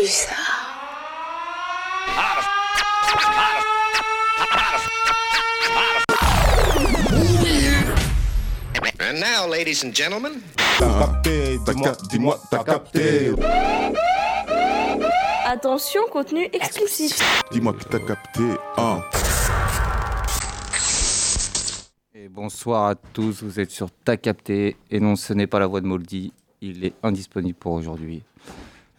ça. And now, ladies and gentlemen, T'as capté, dis-moi, dis-moi, t'as capté. Attention, contenu explicite. Dis-moi que t'as capté. Hein. Et bonsoir à tous, vous êtes sur Ta Capté. Et non, ce n'est pas la voix de Moldy, il est indisponible pour aujourd'hui.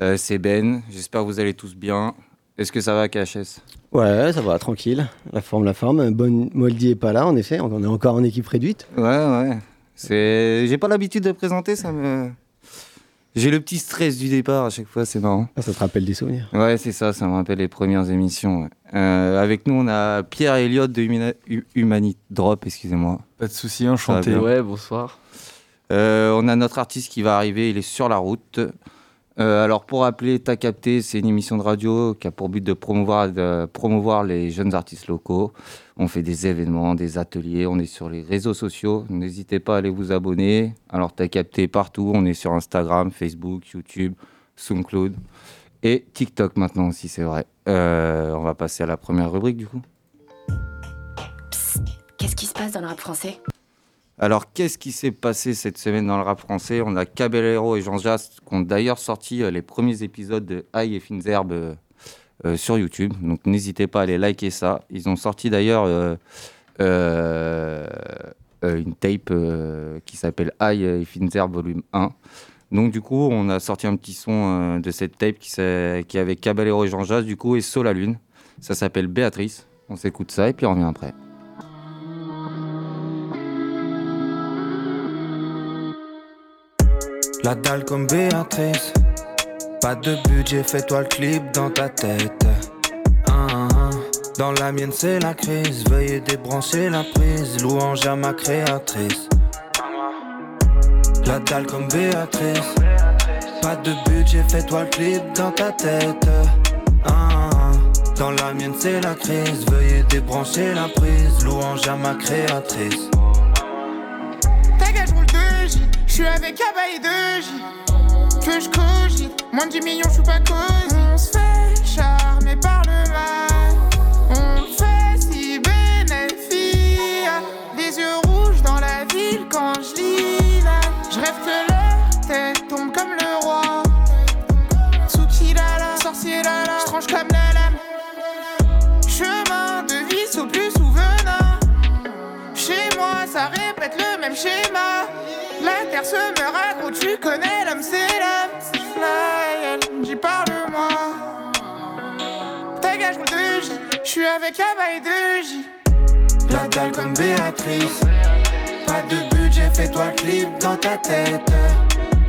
Euh, c'est Ben, j'espère que vous allez tous bien. Est-ce que ça va, KHS Ouais, ça va, tranquille. La forme, la forme. Bonne Moldy est pas là, en effet. On est encore en équipe réduite. Ouais, ouais. C'est... J'ai pas l'habitude de présenter, ça me. J'ai le petit stress du départ à chaque fois, c'est marrant. Ah, ça te rappelle des souvenirs. Ouais, c'est ça, ça me rappelle les premières émissions. ouais. Euh, avec nous, on a Pierre Elliott de Humana- Hu- Humanity Drop, excusez-moi. Pas de souci, enchanté. Ouais, bonsoir. Euh, on a notre artiste qui va arriver, il est sur la route. Euh, alors pour rappeler, T'as capté, c'est une émission de radio qui a pour but de promouvoir, les jeunes artistes locaux. On fait des événements, des ateliers, on est sur les réseaux sociaux. N'hésitez pas à aller vous abonner. Alors T'as capté partout, on est sur Instagram, Facebook, YouTube, SoundCloud et TikTok maintenant aussi, c'est vrai. Euh, on va passer à la première rubrique du coup. Qu'est-ce qui se passe dans le rap français? Alors, qu'est-ce qui s'est passé cette semaine dans le rap français? On a Caballero et Jean Jas qui ont d'ailleurs sorti euh, les premiers épisodes de Aïe et Fines Herbes euh, euh, sur YouTube. Donc, n'hésitez pas à aller liker ça. Ils ont sorti d'ailleurs une tape qui s'appelle Aïe et Fines Herbes volume 1. Donc, du coup, on a sorti un petit son de cette tape qui, avec Caballero et Jean Jas, du coup, et Sol la Lune. Ça s'appelle Béatrice. On s'écoute ça et puis on revient après. La dalle comme Béatrice. Pas de budget, fais-toi le clip dans ta tête. Ah, ah, ah. Dans la mienne, c'est la crise. Veuillez débrancher la prise. Louange à ma créatrice. La dalle comme Béatrice. Pas de budget, fais-toi le clip dans ta tête. Dans la mienne, c'est la crise. Veuillez débrancher la prise. Louange à ma créatrice. Je suis avec Abba et 2J. Que je cogite, moins de 10 millions, je suis pas cosy. On se fait charmer par le mal. On fait si bénéfique. Des yeux rouges dans la ville quand je lis là. Je rêve que leur tête tombe comme le roi. Tsuki la sorcier la, je tranche comme la même schéma. La terre se meurt accro, tu connais l'homme, c'est elle, j'y parle-moi. Ta gage, de J, je suis avec Abba et 2J. La dalle comme Béatrice. Pas de budget, fais-toi clip dans ta tête.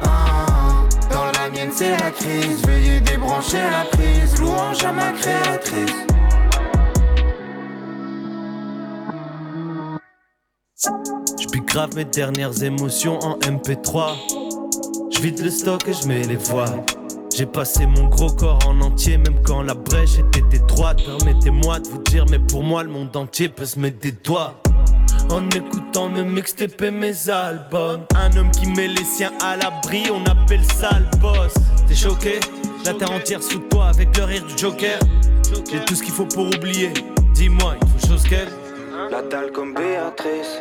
Ah. Dans la mienne, c'est la crise. Veuillez débrancher la prise. Louange à ma créatrice. Je grave mes dernières émotions en MP3. Je vide le stock et je mets les voiles. J'ai passé mon gros corps en entier, même quand la brèche était étroite. Permettez-moi de vous dire, mais pour moi, le monde entier peut se mettre des doigts. En écoutant mes mixtapes mes albums. Un homme qui met les siens à l'abri, on appelle ça le boss. T'es choqué? La terre entière sous toi avec le rire du Joker. J'ai tout ce qu'il faut pour oublier. Dis-moi, il faut chose qu'elle. La dalle comme Béatrice.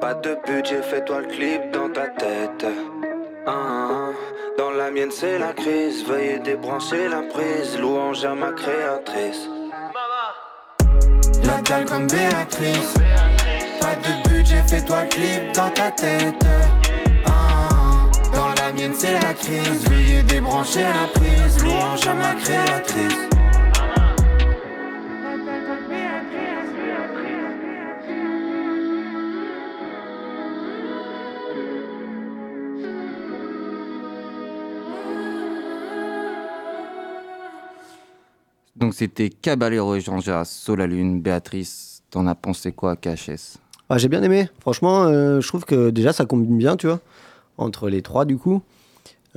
Pas de budget, fais-toi le clip dans ta tête. Ah, ah. Dans la mienne, c'est la crise. Veuillez débrancher la prise. Louange à ma créatrice. La dalle comme Béatrice. Pas de budget, fais-toi le clip dans ta tête. Ah. Dans la mienne, c'est la crise. Veuillez débrancher la prise. Louange à ma créatrice. Donc c'était Caballero et Jean Jas, Sol la Lune, Béatrice. T'en as pensé quoi, KHS Ah, j'ai bien aimé. Franchement, euh, je trouve que déjà ça combine bien, tu vois, entre les trois du coup.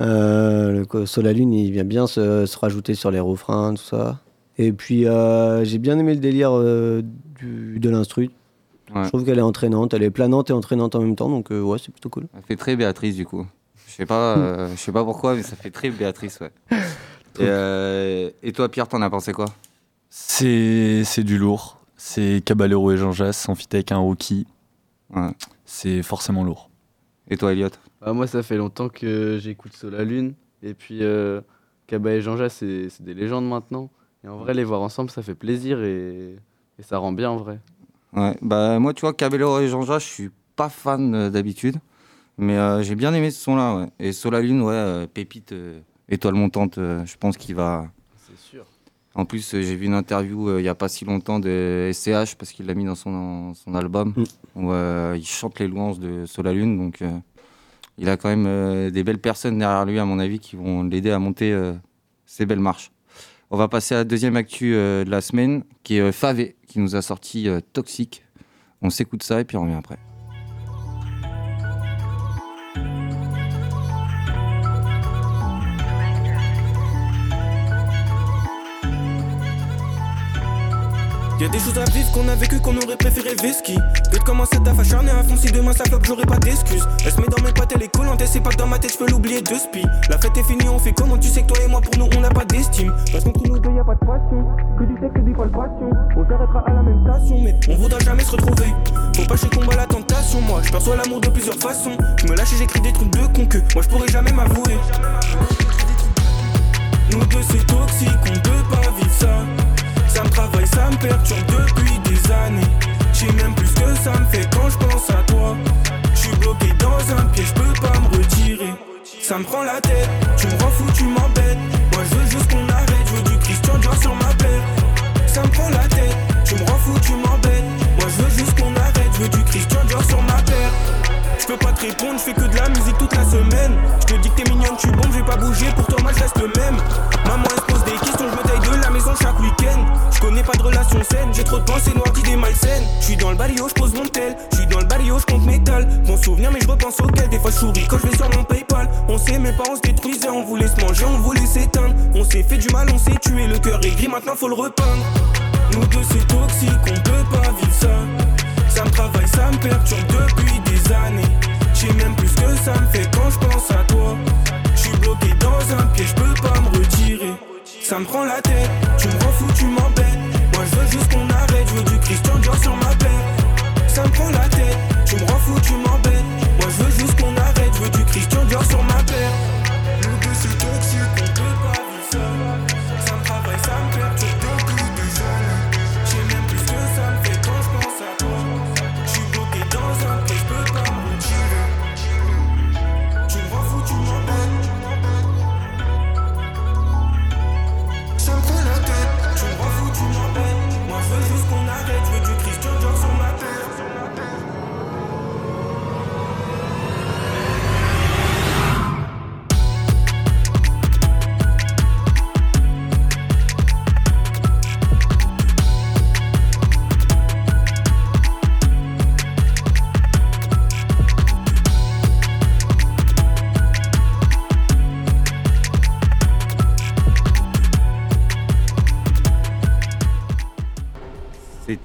Euh, le co- Sol la Lune, il vient bien se, se rajouter sur les refrains, tout ça. Et puis euh, j'ai bien aimé le délire euh, du- de l'instru. Ouais. Je trouve qu'elle est entraînante, elle est planante et entraînante en même temps, donc ouais, c'est plutôt cool. Ça fait très Béatrice du coup. Je sais pas, je sais pas pourquoi, mais ça fait très Béatrice, ouais. Et, euh, et toi, Pierre, t'en as pensé quoi? C'est c'est du lourd. C'est Caballero et Jean Jass en fit avec un rookie. Ouais. C'est forcément lourd. Et toi, Elliot Bah, moi, ça fait longtemps que j'écoute Sola Lune. Et puis, euh, et Jean-Jacques, c'est c'est des légendes maintenant. Et en vrai, les voir ensemble, ça fait plaisir et, et ça rend bien en vrai. Ouais, bah moi, tu vois, Cabello et Jean-Jacques, je suis pas fan euh, d'habitude, mais euh, j'ai bien aimé ce son-là, ouais. Et Sola Lune, ouais, euh, pépite, euh, étoile montante, euh, je pense qu'il va. C'est sûr. En plus, euh, j'ai vu une interview euh, il y a pas si longtemps de SCH parce qu'il l'a mis dans son, son album Mm. où euh, il chante les louanges de Sola Lune, donc euh, il a quand même euh, des belles personnes derrière lui, à mon avis, qui vont l'aider à monter euh, ces belles marches. On va passer à la deuxième actu euh, de la semaine, qui est euh, Favé, qui nous a sorti euh, Toxique. On s'écoute ça et puis on revient après. Y'a des choses à vivre qu'on a vécu qu'on aurait préféré Veski Que de commencer à t'affacharner à fond si demain ça floppe j'aurais pas d'excuses. Elle se met dans mes pattes elle est collante c'est pas que dans ma tête je peux l'oublier de spi. La fête est finie on fait comment tu sais que toi et moi pour nous on n'a pas d'estime. Parce qu'entre nous deux y'a pas de passion. Que du sexe et des palpations. On s'arrêtera à la même station mais on voudra jamais se retrouver. Faut pas chez combat la tentation moi. Je perçois l'amour de plusieurs façons. Je me lâche et j'écris des trucs de con que moi je pourrais jamais m'avouer. Nous deux c'est toxique on peut pas ça me perturbe depuis des années. J'ai même plus que ça me fait quand je pense à toi. Je suis bloqué dans un piège, je peux pas me retirer. Ça me prend la tête, tu me rends fou, tu m'embêtes. Moi je veux juste qu'on arrête, je veux du Christian Dior sur ma paire. Ça me prend la tête, tu me rends fou, tu m'embêtes. Moi je veux juste qu'on arrête, je veux du Christian Dior sur ma paire. Je peux pas te répondre, je fais que de la musique toute la semaine. Je te dis que t'es mignonne, tu bon, je vais pas bouger, pour toi moi je reste le même. Maman elle se pose des questions, je chaque week-end. Je connais pas de relation saine, j'ai trop de pensées noires, d'idées malsaines. Je suis dans le barrio, je pose mon tel. Je suis dans le barrio, je compte métal. Bon souvenir, mais je repense auquel. Des fois je souris quand je vais sur mon Paypal. On sait, mes parents se détruisaient, on voulait se manger, on voulait s'éteindre. On s'est fait du mal, on s'est tué, le cœur est gris, maintenant faut le repeindre. Nous deux c'est toxique, on peut pas vivre ça. Ça me travaille, ça me perturbe depuis des années. J'ai même plus que ça me fait quand je pense à toi. Je suis bloqué dans un piège, je peux pas me retirer. Ça me prend la tête, tu me rends fou, tu m'embêtes. Moi je veux juste qu'on arrête, je veux du Christian Dior sur ma paire. Ça me prend la tête, tu me rends fou, tu m'embêtes. Moi je veux juste qu'on arrête, je veux du Christian Dior sur ma deux c'est toxique,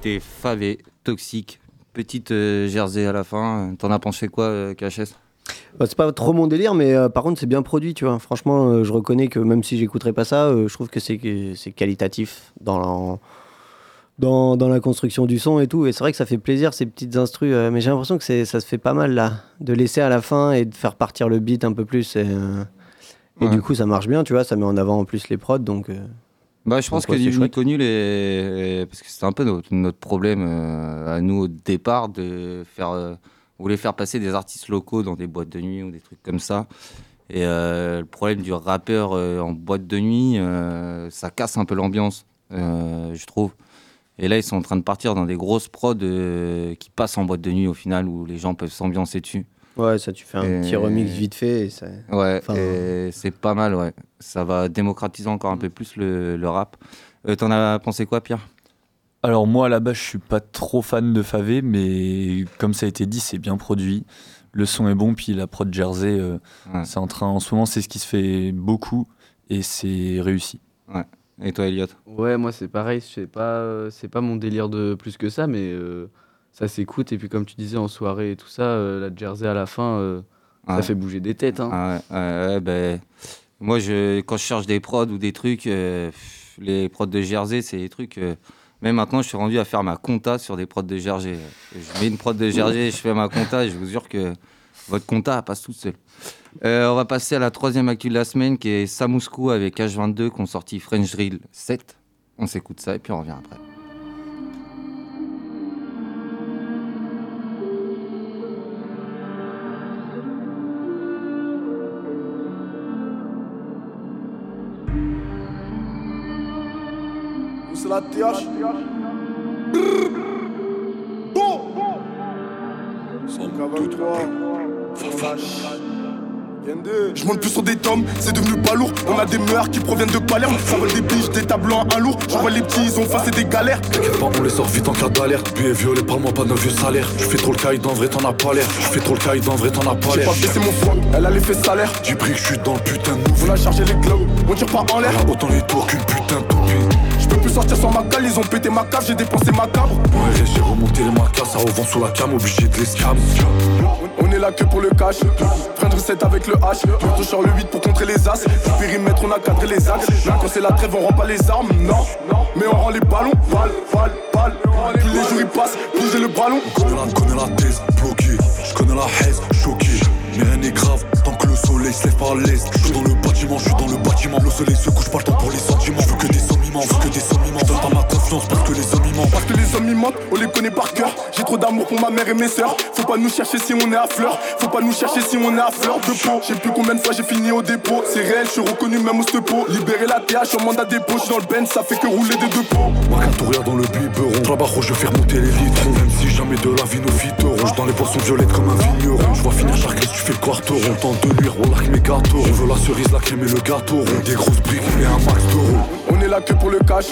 C'était Favé, Toxique. Petite euh, jersey à la fin. T'en as pensé quoi, euh, KHS Bah, c'est pas trop mon délire, mais euh, par contre, c'est bien produit, tu vois. Franchement, euh, je reconnais que même si j'écouterais pas ça, euh, je trouve que c'est qualitatif dans la, dans, dans la construction du son et tout. Et c'est vrai que ça fait plaisir, ces petites instrus. mais j'ai l'impression que c'est- ça se fait pas mal, là. De laisser à la fin et de faire partir le beat un peu plus. Et, et Ouais. du coup, ça marche bien, tu vois. Ça met en avant en plus les prods, donc... Bah, je pense que c'est du chouette. connu les... parce que c'était un peu notre, notre problème euh, à nous au départ de faire, euh, on voulait faire passer des artistes locaux dans des boîtes de nuit ou des trucs comme ça. Et euh, le problème du rappeur euh, en boîte de nuit, ça casse un peu l'ambiance, je trouve. Et là, ils sont en train de partir dans des grosses prods qui passent en boîte de nuit au final, où les gens peuvent s'ambiancer dessus. Ouais, ça, tu fais un Et- petit remix vite fait. Et ça... Ouais, Enfin, et c'est pas mal, ouais. Ça va démocratiser encore un peu plus le, le rap. Euh, T'en as pensé quoi, Pierre? Alors moi à la base je suis pas trop fan de Favé, mais comme ça a été dit, c'est bien produit. Le son est bon, puis la prod Jersey, euh, Ouais. c'est en train, en ce moment c'est ce qui se fait beaucoup et c'est réussi. Et toi, Elliot Ouais, moi c'est pareil, c'est pas, euh, c'est pas mon délire de plus que ça, mais euh, ça s'écoute. Et puis comme tu disais en soirée et tout ça, euh, la jersey à la fin, euh, Ouais. ça fait bouger des têtes. Hein. Ah ouais, ouais, ouais, ben, Moi, je, quand je cherche des prods ou des trucs, euh, les prods de Jersey, c'est des trucs. même maintenant, je suis rendu à faire ma compta sur des prods de Jersey. Je mets une prod de Jersey, je fais ma compta et je vous jure que votre compta passe toute seule. On va passer à la troisième actu de la semaine qui est Samouskou avec H22 qui ont sorti French Drill 7. On s'écoute ça et puis on revient après. La TH. Bon. 123. Je monte plus sur des tomes, c'est devenu pas lourd. On a des meurs qui proviennent de Palerme. Ça vole des biches, des tableaux à un lourd. J'envoie les petits, ils ont fait des galères. T'inquiète pas, on les sort vite en cas d'alerte. Billet violé par moi, pas d'un vieux salaire. Tu fais trop le caïd, en vrai t'en as pas l'air. Tu fais trop le caïd, en vrai t'en as pas J'ai l'air. pas baissé mon foie, elle a l'effet salaire. J'ai pris que je suis dans le putain de. On a chargé les globes, on tire pas en l'air. Autant les tours qu'une putain de toupie. Sortir sans ma cale, ils ont pété ma cave, j'ai dépensé ma cabre. Ouais, j'ai remonté les marquas, ça revend sous la cam, obligé de les scam. On est là que pour le cash. Frein de recette avec le H. Sur le 8 pour contrer les as. Périmètre, on a cadré les axes. Là, quand c'est la trêve, on rend pas les armes. Non, mais on rend les ballons. Balle, balle, balle. Plus les jours ils passent, plus j'ai le ballon. Je connais la, connais la thèse, bloqué. Je connais la haise, choqué. Mais rien n'est grave, tant que le soleil se lève par l'est. Je suis dans le bâtiment, je suis dans le bâtiment. Le soleil se couche, pas le temps pour les sentiments. Je veux que des immenses, je veux que des sommes immenses. Donne pas ma confiance parce que les hommes mentent. Parce que les hommes mentent, on les connaît par cœur. J'ai trop d'amour pour ma mère et mes sœurs. Faut pas nous chercher si on est à fleur. Faut pas nous chercher si on est à fleur de peau. J'ai plus combien de fois j'ai fini au dépôt. C'est réel, je suis reconnu même au stepo. Libérer la TH en mandat dépôt. Je suis dans le Ben, ça fait que rouler des deux pots. Macatoria dans le biberon. Trabajo, je fais remonter les litres. Même si jamais de la vie nos fiteront. Je dans les poissons violettes comme un vigneron. Je vois finir chaque tu fais le quarteron. Temps de nuire, on mes gâteaux. Je veux la cerise, la crème et le gâteau. rond. Des grosses briques et un max d'euros. On est là que pour le cash.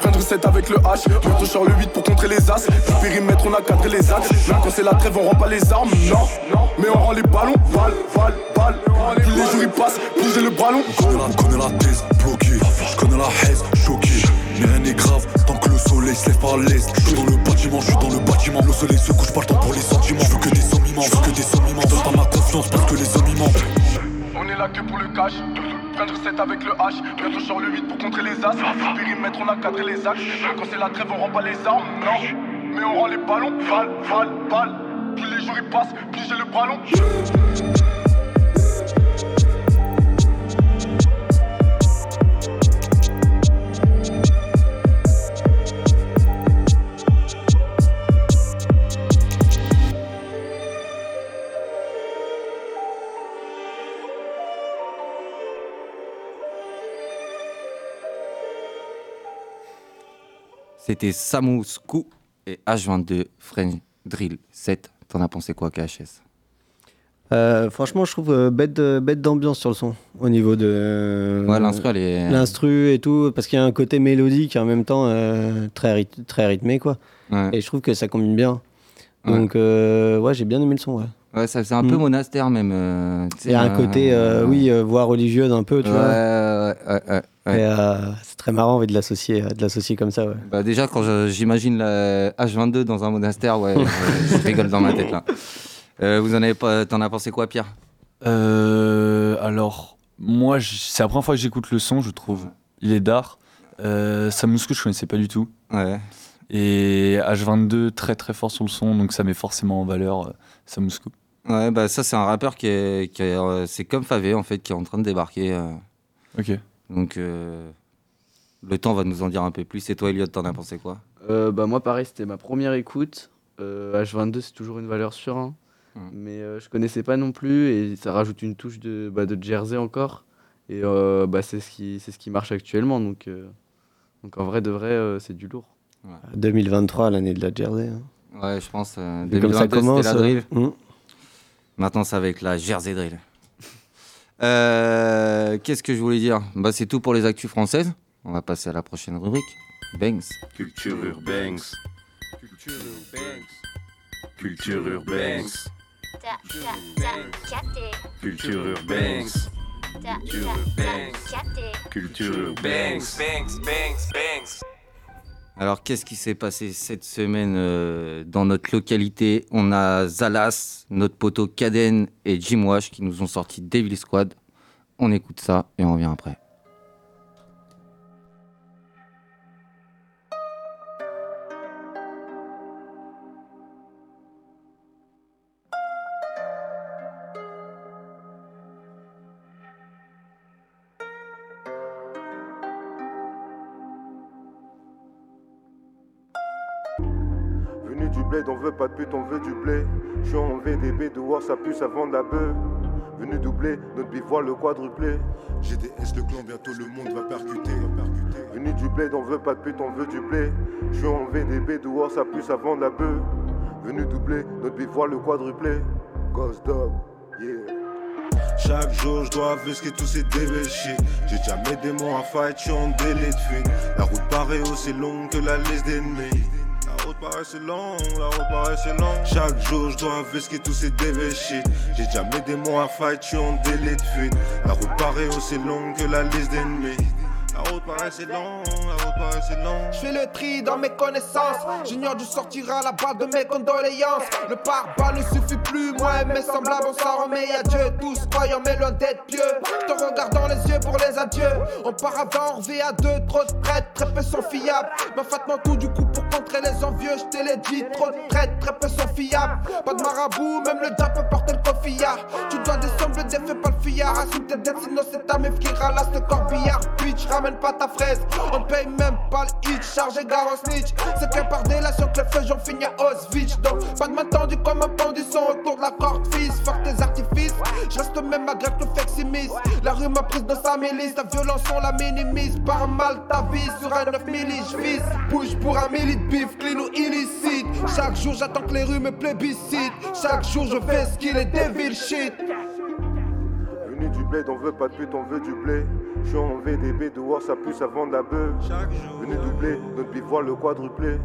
Frein de recette avec le H. Bientôt sur le 8 pour contrer les as. Du périmètre, on a cadré les axes. Quand c'est la trêve, on rend pas les armes. Non, mais on rend les ballons. Balle, balle, balle. Plus les jours ils passent, plus j'ai le ballon. Je connais la, thèse, bloqué. Je connais la haise, choqué. Mais rien n'est grave, tant que le soleil se lève par l'est. Je suis dans le bâtiment, je suis dans le bâtiment. Le soleil se couche, pas le temps pour les sentiments. Je veux que des sommes immenses, je veux que des sommes immenses. Donne pas ma confiance parce que les hommes ils mentent. On est là que pour le cash. De recette avec le H. Bientôt sur le 8 pour contrer les as. Du périmètre, on a cadré les axes. Quand c'est la trêve, on rend pas les armes. Non, mais on rend les ballons. Balle, balle, balle. Plus les jours ils passent, plus j'ai le ballon. C'était Samouskou et H22 French Drill 7. T'en as pensé quoi, KHS Euh, franchement, je trouve euh, bête, bête d'ambiance sur le son. Au niveau de. Ouais, l'instru, elle est- L'instru et tout, parce qu'il y a un côté mélodique et en même temps euh, très, ryth- très rythmé, quoi. Ouais. Et je trouve que ça combine bien. Donc, euh, ouais, j'ai bien aimé le son, ouais. Ça faisait un peu Mm. monastère même. euh, Il y a un euh, côté, euh, oui, euh, voix religieuse un peu, tu Ouais, vois. ouais, ouais, ouais, ouais. Et, euh, c'est très marrant ouais, de l'associer, de l'associer comme ça, ouais. Bah déjà, quand j'imagine la H22 dans un monastère, ouais, je, rigole dans ma tête là. Euh, vous en avez pas, t'en as pensé quoi, Pierre? Euh, alors, moi, c'est la première fois que j'écoute le son, je trouve. Il est d'art. Euh, Samouskou, je connaissais pas du tout. Ouais. Et H22, très très fort sur le son, donc ça met forcément en valeur euh, Samouskou. Ouais, bah ça, c'est un rappeur qui est, qui est, euh, c'est comme Favé en fait, qui est en train de débarquer. euh. Ok. Donc, euh, le temps va nous en dire un peu plus. Et toi, Elliot, t'en as pensé quoi? Euh, bah moi pareil, c'était ma première écoute. Euh, H22 c'est toujours une valeur sûre, hein. mais euh, je connaissais pas non plus et ça rajoute une touche de, bah, de Jersey encore. Et euh, bah, c'est ce qui c'est ce qui marche actuellement donc euh, donc en vrai de vrai euh, c'est du lourd. 2023, l'année de la Jersey. hein. Ouais, je pense. euh, Vu comme ça 2022, c'était commence, la drill. euh, mm. Maintenant, c'est avec la Jersey Drill. Euh, Qu'est-ce que je voulais dire? Bah, C'est tout pour les actus françaises. On va passer à la prochaine rubrique. Banks. Culture urbaine. Culture urbaine. Culture urbaine. Culture urbaine. Culture urbaine. Alors, qu'est-ce qui s'est passé cette semaine euh, dans notre localité? On a Zalas, notre poteau Kaden et Jim Wash qui nous ont sorti Devil Squad. On écoute ça et on revient après. Ça vend de la bœuf. Venu doubler, notre bivouac le quadruplé. GDS le clan, bientôt le monde va percuter. Venu du bled, on veut pas de pute, on veut du blé. Je suis en VDB, dehors ça pue, ça vend de la bœuf. Venu doubler, notre bivouac le quadruplé. Ghost Dog, yeah. Chaque jour je dois visquer tous ces dévêchés J'ai jamais des mots à fight, je suis en délai de fuite La route paraît aussi longue que la liste d'ennemis Paraît si longue, la route paraît si longue Chaque jour je dois visquer tous ces dévêchés J'ai jamais des mots à fight, suis en délai de fuite La route paraît aussi longue que la liste d'ennemis La route paraît si longue, la route paraît si longue Je fais le tri dans mes connaissances. J'ignore d'où sortira la balle de mes condoléances. Le pare-balles ne suffit plus. Moi et mes semblables, on s'en remet à Dieu. Tous croyants, mais loin d'être pieux. Te regarde dans les yeux pour les adieux. On part avant, on revient à deux. Trop de prêtres, très peu sont fiables. Ma fatement tout du coup pour contrer les envieux. Je te l'ai dit, trop de prêtres, très peu sont fiables. Pas de marabout, même le diable peut porter le coffillard. Tu dois descendre le défait, pas le fillard. Assume tes dettes, sinon c'est ta meuf qui ralasse le corbillard. Bitch, ramène pas ta fraise. On paye même pas le hit, chargé gare snitch. C'est que par délation que les feux j'en finis à Auschwitz. Donc, pas de main tendue comme un pendu son autour de la corde fils. Fuck tes artifices, je reste même malgré que le fake s'immisce. La rue m'a prise dans sa milice, la violence on la minimise. Par mal ta vie sur un 9 milli, je vise. Bouge pour un milli bif, clean ou illicite. Chaque jour j'attends que les rues me plébiscitent. Chaque jour je fais ce qu'il est devil shit. Venu du bled, on veut pas de pute, on veut du blé. Je suis en VDB, dehors ça ça vend de la bœuf. Venu doubler, notre bivouac le quadruplé.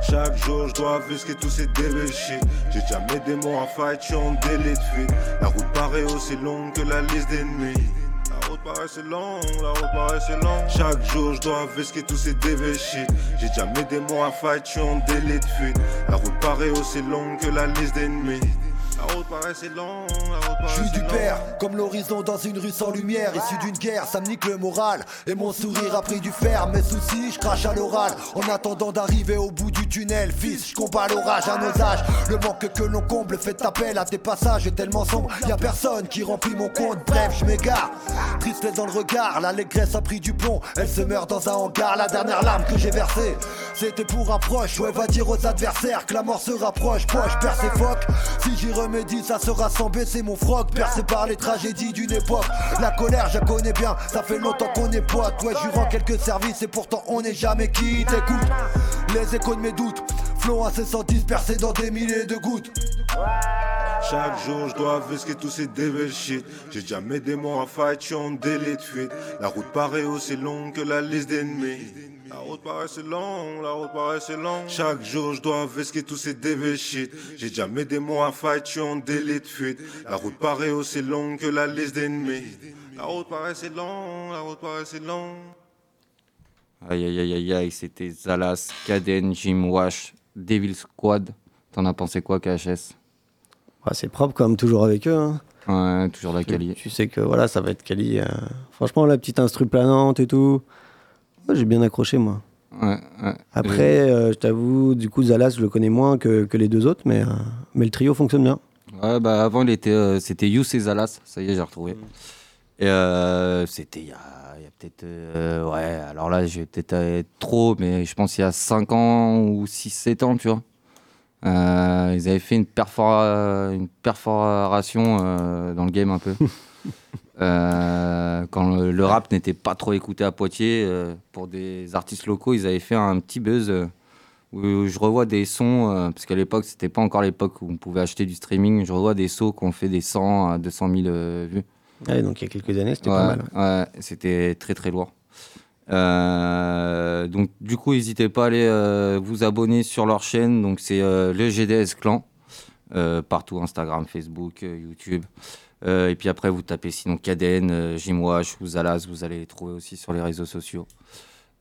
Chaque jour je dois visquer tous ces dévêchés J'ai jamais des mots à fight, je suis en délai de fuite La route paraît aussi longue que la liste d'ennemis route paraît si longue, la route paraît si longue Chaque jour je dois visquer tous ces dévêchés J'ai jamais des mots à fight, suis en délai de fuite. La route paraît aussi longue que la liste d'ennemis La route la route paraît Je suis du père, comme l'horizon dans une rue sans lumière, issu d'une guerre, ça me nique le moral. Et mon sourire a pris du fer, mes soucis, je crache à l'oral. En attendant d'arriver au bout du tunnel, fils, je combat l'orage à nos âges. Le manque que l'on comble fait appel à tes passages est tellement sombre, y a personne qui remplit mon compte. Bref, je m'égare, tristesse dans le regard, l'allégresse a pris du plomb. Elle se meurt dans un hangar, la dernière larme que j'ai versée, c'était pour un proche. Ouais, va dire aux adversaires que la mort se rapproche. Poche, perce et phoque. Si j'y remédie, ça sera sans baisser mon froc. Percé par les tragédies d'une époque. La colère, je connais bien, ça fait longtemps qu'on est potes. Ouais, rends quelques services et pourtant on n'est jamais quitte. Écoute, les échos de mes doutes. Flot incessant dispersé dans des milliers de gouttes. Chaque jour je dois visquer tous ces devil shit J'ai jamais des mots à fight, je en délai de fuite La route paraît aussi longue que la liste d'ennemis La route paraît si longue, la route paraît si longue Chaque jour je dois visquer tous ces devil shit J'ai jamais des mots à fight, je suis en délai de fuite La route paraît aussi longue que la liste d'ennemis La route paraît si longue, la route paraît si longue Aïe aïe aïe aïe aïe, c'était Zalas, Kaden, Jim Wash, Devil Squad. T'en as pensé quoi, KHS Ah, c'est propre comme toujours avec eux. hein. Ouais, toujours la Tu- quali. Tu sais que voilà, ça va être quali. euh, Franchement, la petite instru planante et tout. J'ai bien accroché, moi. Ouais, ouais. Après, euh, je t'avoue, du coup, Zalas, je le connais moins que, que les deux autres, mais, euh, mais le trio fonctionne bien. Ouais, bah avant, il était, euh, c'était Youssef et Zalas. Ça y est, j'ai retrouvé. Et euh, c'était il y a, peut-être. ouais, alors là, je vais peut-être être trop, mais je pense il y a 5 ans ou 6-7 ans, tu vois. Ils avaient fait une, perfora- une perforation dans le game un peu. Euh, quand le, le rap n'était pas trop écouté à Poitiers, euh, pour des artistes locaux, ils avaient fait un petit buzz euh, où je revois des sons, parce qu'à l'époque, c'était pas encore l'époque où on pouvait acheter du streaming. Je revois des sons qui ont fait des 100 à 200 000 euh, vues. Ouais, donc il y a quelques années, c'était Ouais, pas mal. ouais, c'était très très lourd. Donc du coup, n'hésitez pas à aller vous abonner sur leur chaîne. Donc c'est le GDS Clan partout Instagram, Facebook, YouTube. Euh, et puis après, vous tapez sinon Kaden, euh, Jimwash ou Zalas, vous allez les trouver aussi sur les réseaux sociaux.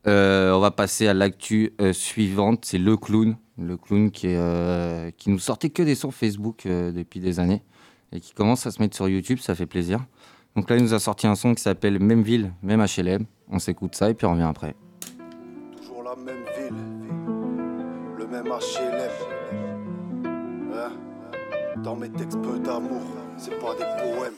Euh, on va passer à l'actu euh, suivante, c'est le clown, le clown qui, est, euh, nous sortait que des sons Facebook euh, depuis des années. et qui commence à se mettre sur YouTube, ça fait plaisir. Donc là, il nous a sorti un son qui s'appelle Même ville, même HLM. On s'écoute ça et puis on revient après. Toujours la même ville, le même HLM. Hein? Dans mes textes, peu d'amour, c'est pas des poèmes.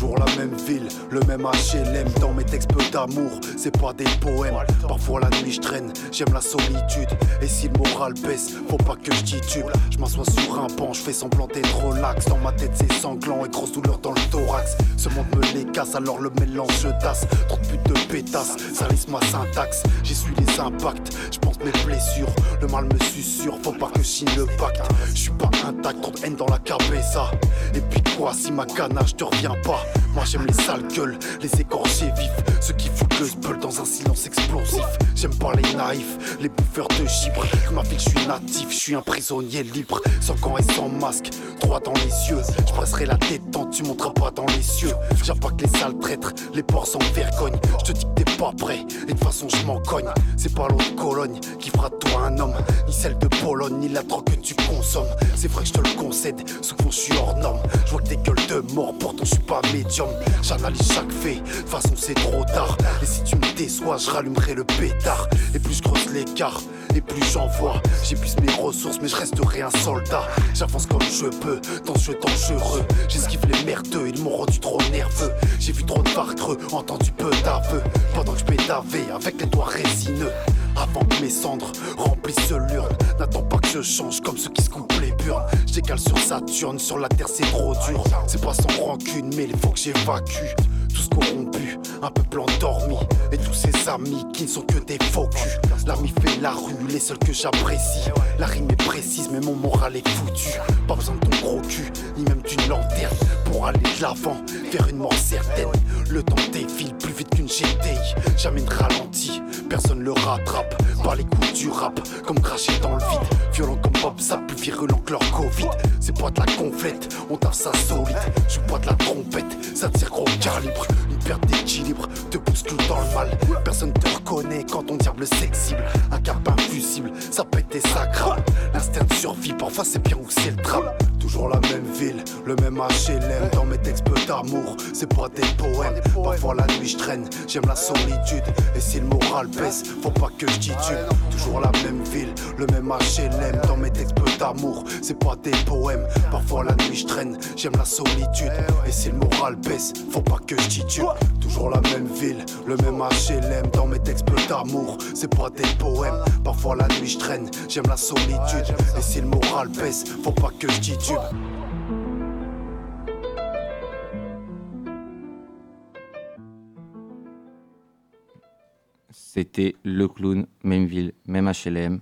Toujours la même ville, le même HLM Dans mes textes peu d'amour, c'est pas des poèmes. Parfois la nuit je traîne, j'aime la solitude. Et si le moral baisse, faut pas que je titube. Je m'assois sur un banc, je fais semblant d'être relax. Dans ma tête c'est sanglant et grosse douleur dans le thorax. Ce monde me les casse, alors le mélange je tasse. Trop de putes de pétasse, ça lisse ma syntaxe. Su les impacts, je pense mes blessures. Le mal me susurre, faut pas que je signe le pacte. Je suis pas intact, trop de haine dans la cabeza. Et puis quoi si ma ganache te revient pas? Moi j'aime les sales gueules, les écorchés vifs, ceux qui foutent le spell dans un silence explosif. J'aime pas les naïfs, les bouffeurs de gibres. Je m'appelle, je suis natif, je suis un prisonnier libre, sans gants et sans masque, droit dans les yeux. Je presserai la détente, tu monteras pas dans les cieux. J'attaque les sales traîtres, les porcs sans vergogne. Je te dis que t'es pas prêt, et de façon je m'en cogne. C'est pas l'autre Cologne qui fera de toi un homme, ni celle de Pologne, ni la drogue que tu consommes. C'est vrai que je te le concède, souvent je suis hors norme. Je vois que des gueules de mort, pourtant je suis pas médium. J'analyse chaque fait, de toute façon c'est trop tard. Et si tu me déçois, je rallumerai le pétard. Et plus je creuse l'écart, et plus j'envoie. J'épuise mes ressources, mais je resterai un soldat. J'avance comme je peux, dans ce jeu dangereux. J'esquive les merdeux, ils m'ont rendu trop nerveux. J'ai vu trop de farcreux, entendu peu d'aveux. Que je avec les doigts résineux. Avant que mes cendres remplissent l'urne. N'attends pas que je change comme ceux qui se coupent les burnes. Je décale sur Saturne, sur la terre c'est trop dur. C'est pas sans rancune mais il faut que j'évacue Tous corrompus, un peuple endormi Et tous ces amis qui ne sont que des faux culs. L'armée fait la rue, les seuls que j'apprécie. La rime est précise mais mon moral est foutu. Pas besoin de ton gros cul, ni même d'une lanterne Pour aller de l'avant, faire une mort certaine. Le temps défile plus vite qu'une GTI Jamais ne ralentit, personne le rattrape. Par les coups du rap, comme cracher dans le vide. Violent comme Bob Zap, plus virulent que leur Covid. C'est pas de la conflette, on tape ça solide. Je pas de la trompette, ça tire gros calibre Une perte d'équilibre, te bouscule dans le mal. Personne te reconnaît quand ton diable sexible Un cap infusible, ça pète et ça L'instinct de survie, parfois c'est bien ou c'est le drame. Toujours la même ville, le même HLM Dans mes textes peu d'amour, c'est pas des poèmes. Parfois la nuit je traîne, j'aime la solitude. Et si le moral baisse, faut pas que je titube Toujours la même ville, le même HLM Dans mes textes peu d'amour, c'est pas des poèmes. Parfois la nuit je traîne, j'aime la solitude. Et si le moral baisse, faut pas que je titube Toujours la même ville, le même HLM Dans mes textes peu d'amour, c'est pas des poèmes Parfois la nuit je traîne, j'aime la solitude. Et si le moral baisse, faut pas que je titube. C'était Le Clown, même ville, même HLM.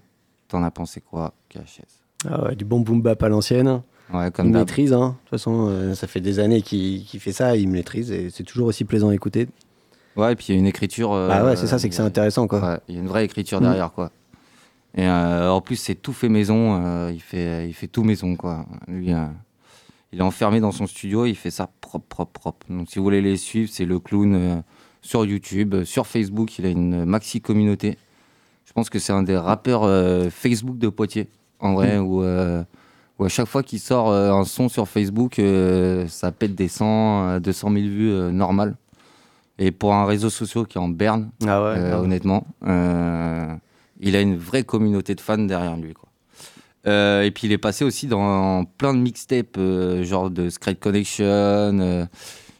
T'en as pensé quoi, KHS Ah ouais, du bon boom bap à l'ancienne. Ouais, comme il d'hab. maîtrise, hein. de toute façon, euh, ça fait des années qu'il fait ça, il maîtrise et c'est toujours aussi plaisant à écouter. Ouais, et puis il y a une écriture. euh, Ah ouais, c'est ça, c'est que c'est intéressant quoi. Ouais, il y a une vraie écriture Mm. derrière, quoi. Et euh, en plus, c'est tout fait maison. euh, il, fait, il fait tout maison, quoi. Lui, euh, il est enfermé dans son studio. Il fait ça propre, propre, propre. Donc, si vous voulez les suivre, c'est le clown euh, sur YouTube, euh, sur Facebook. Il a une maxi communauté. Je pense que c'est un des rappeurs euh, Facebook de Poitiers, en vrai, où, euh, où à chaque fois qu'il sort euh, un son sur Facebook, euh, ça pète des 100, euh, 200 000 vues euh, normales. Et pour un réseau social qui est en berne, Ah ouais, euh, ah ouais. honnêtement, euh, il a une vraie communauté de fans derrière lui. Quoi. Euh, et puis il est passé aussi dans plein de mixtapes, genre de Scred Connection.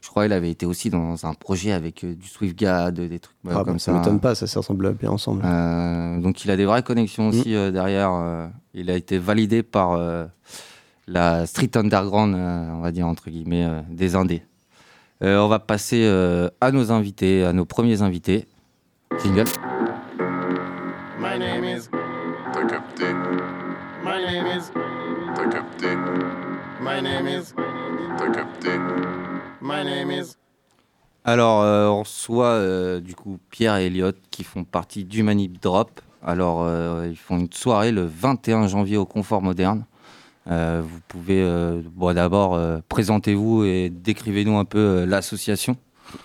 Euh, je crois qu'il avait été aussi dans un projet avec euh, du SwiftGad, des trucs euh, Ah, comme bah, ça. ça m'étonne pas, ça se ressemble bien ensemble. Euh, donc il a des vraies connexions aussi euh, derrière. euh, il a été validé par euh, la street underground, euh, on va dire entre guillemets, euh, des Indés. Euh, on va passer euh, à nos invités, à nos premiers invités. Jingle. My name is. T'as capté. My name is. T'as capté. My name is. T'as capté. My name is. Alors, euh, on reçoit euh, du coup Pierre et Elliot qui font partie du Manip Drop. Alors, euh, ils font une soirée le 21 janvier au Confort Moderne. Euh, vous pouvez, euh, bon, d'abord, euh, présentez-vous et décrivez-nous un peu euh, l'association.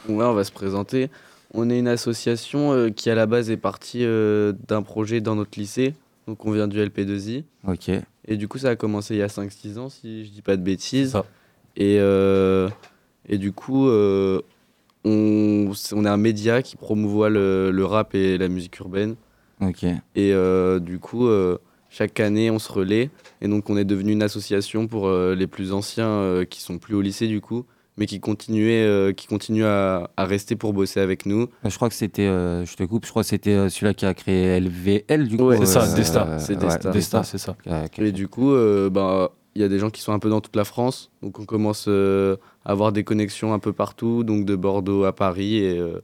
Ouais, on va se présenter. On est une association euh, qui à la base est partie euh, d'un projet dans notre lycée Donc on vient du LP2I. Ok. Et du coup, ça a commencé il y a 5-6 ans, si je dis pas de bêtises. Et, euh, et du coup, euh, on, est un média qui promouvoit le, le rap et la musique urbaine. Ok. Et euh, du coup, euh, chaque année, on se relaie. Et donc, on est devenu une association pour euh, les plus anciens euh, qui sont plus au lycée, du coup, mais qui, continuaient, euh, qui continuent à, à rester pour bosser avec nous. Euh, Je crois que c'était, euh, je te coupe, je crois que c'était euh, celui-là qui a créé LVL du coup. Ouais, C'est ça, Desta. euh, C'est ouais, Desta. Desta, c'est ça. Et du coup, euh, bah, il y a des gens qui sont un peu dans toute la France. Donc, on commence euh, avoir des connexions un peu partout, donc de Bordeaux à Paris. Et, euh,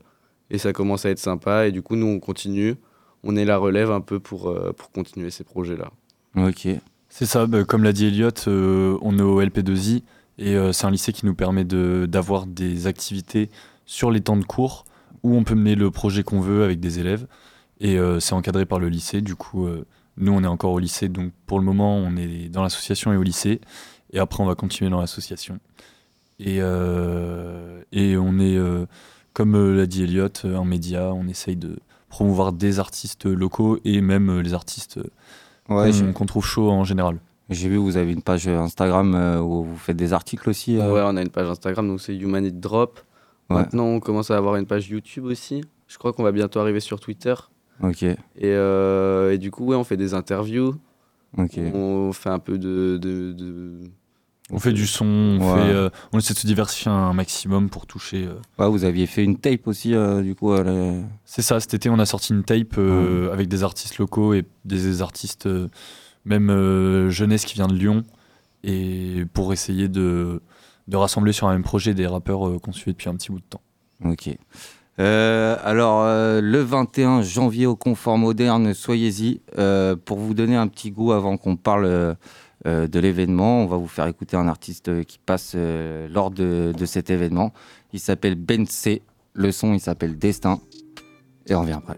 et ça commence à être sympa. Et du coup, nous, on continue. On est la relève un peu pour, euh, pour continuer ces projets-là. Ok. C'est ça, bah, comme l'a dit Elliot, euh, on est au LP2I et c'est un lycée qui nous permet de- d'avoir des activités sur les temps de cours où on peut mener le projet qu'on veut avec des élèves et c'est encadré par le lycée. Du coup, nous on est encore au lycée, donc pour le moment on est dans l'association et au lycée et après on va continuer dans l'association. Et, euh, et on est, euh, comme euh, l'a dit Elliot, un média, on essaye de promouvoir des artistes locaux et même les artistes Ouais, qu'on trouve chaud en général. J'ai vu, vous avez une page Instagram où vous faites des articles aussi. euh. Ouais, on a une page Instagram, donc c'est Humanity Drop. Ouais. Maintenant, on commence à avoir une page YouTube aussi. Je crois qu'on va bientôt arriver sur Twitter. Ok. Et, euh, et du coup, ouais, on fait des interviews. Ok. On fait un peu de. de, de- On fait du son, on, Ouais. fait, euh, on essaie de se diversifier un maximum pour toucher. euh. Ouais, vous aviez fait une tape aussi, euh, du coup. la- C'est ça, cet été on a sorti une tape avec des artistes locaux et des artistes, même jeunesse qui vient de Lyon, et pour essayer de, de rassembler sur un même projet des rappeurs qu'on suit depuis un petit bout de temps. Ok. Euh, alors, euh, le 21 janvier au Confort Moderne, soyez-y. Euh, pour vous donner un petit goût avant qu'on parle euh, euh, de l'événement, on va vous faire écouter un artiste qui passe euh, lors de, de cet événement. Il s'appelle Ben C. Le son, il s'appelle Destin. Et on revient après.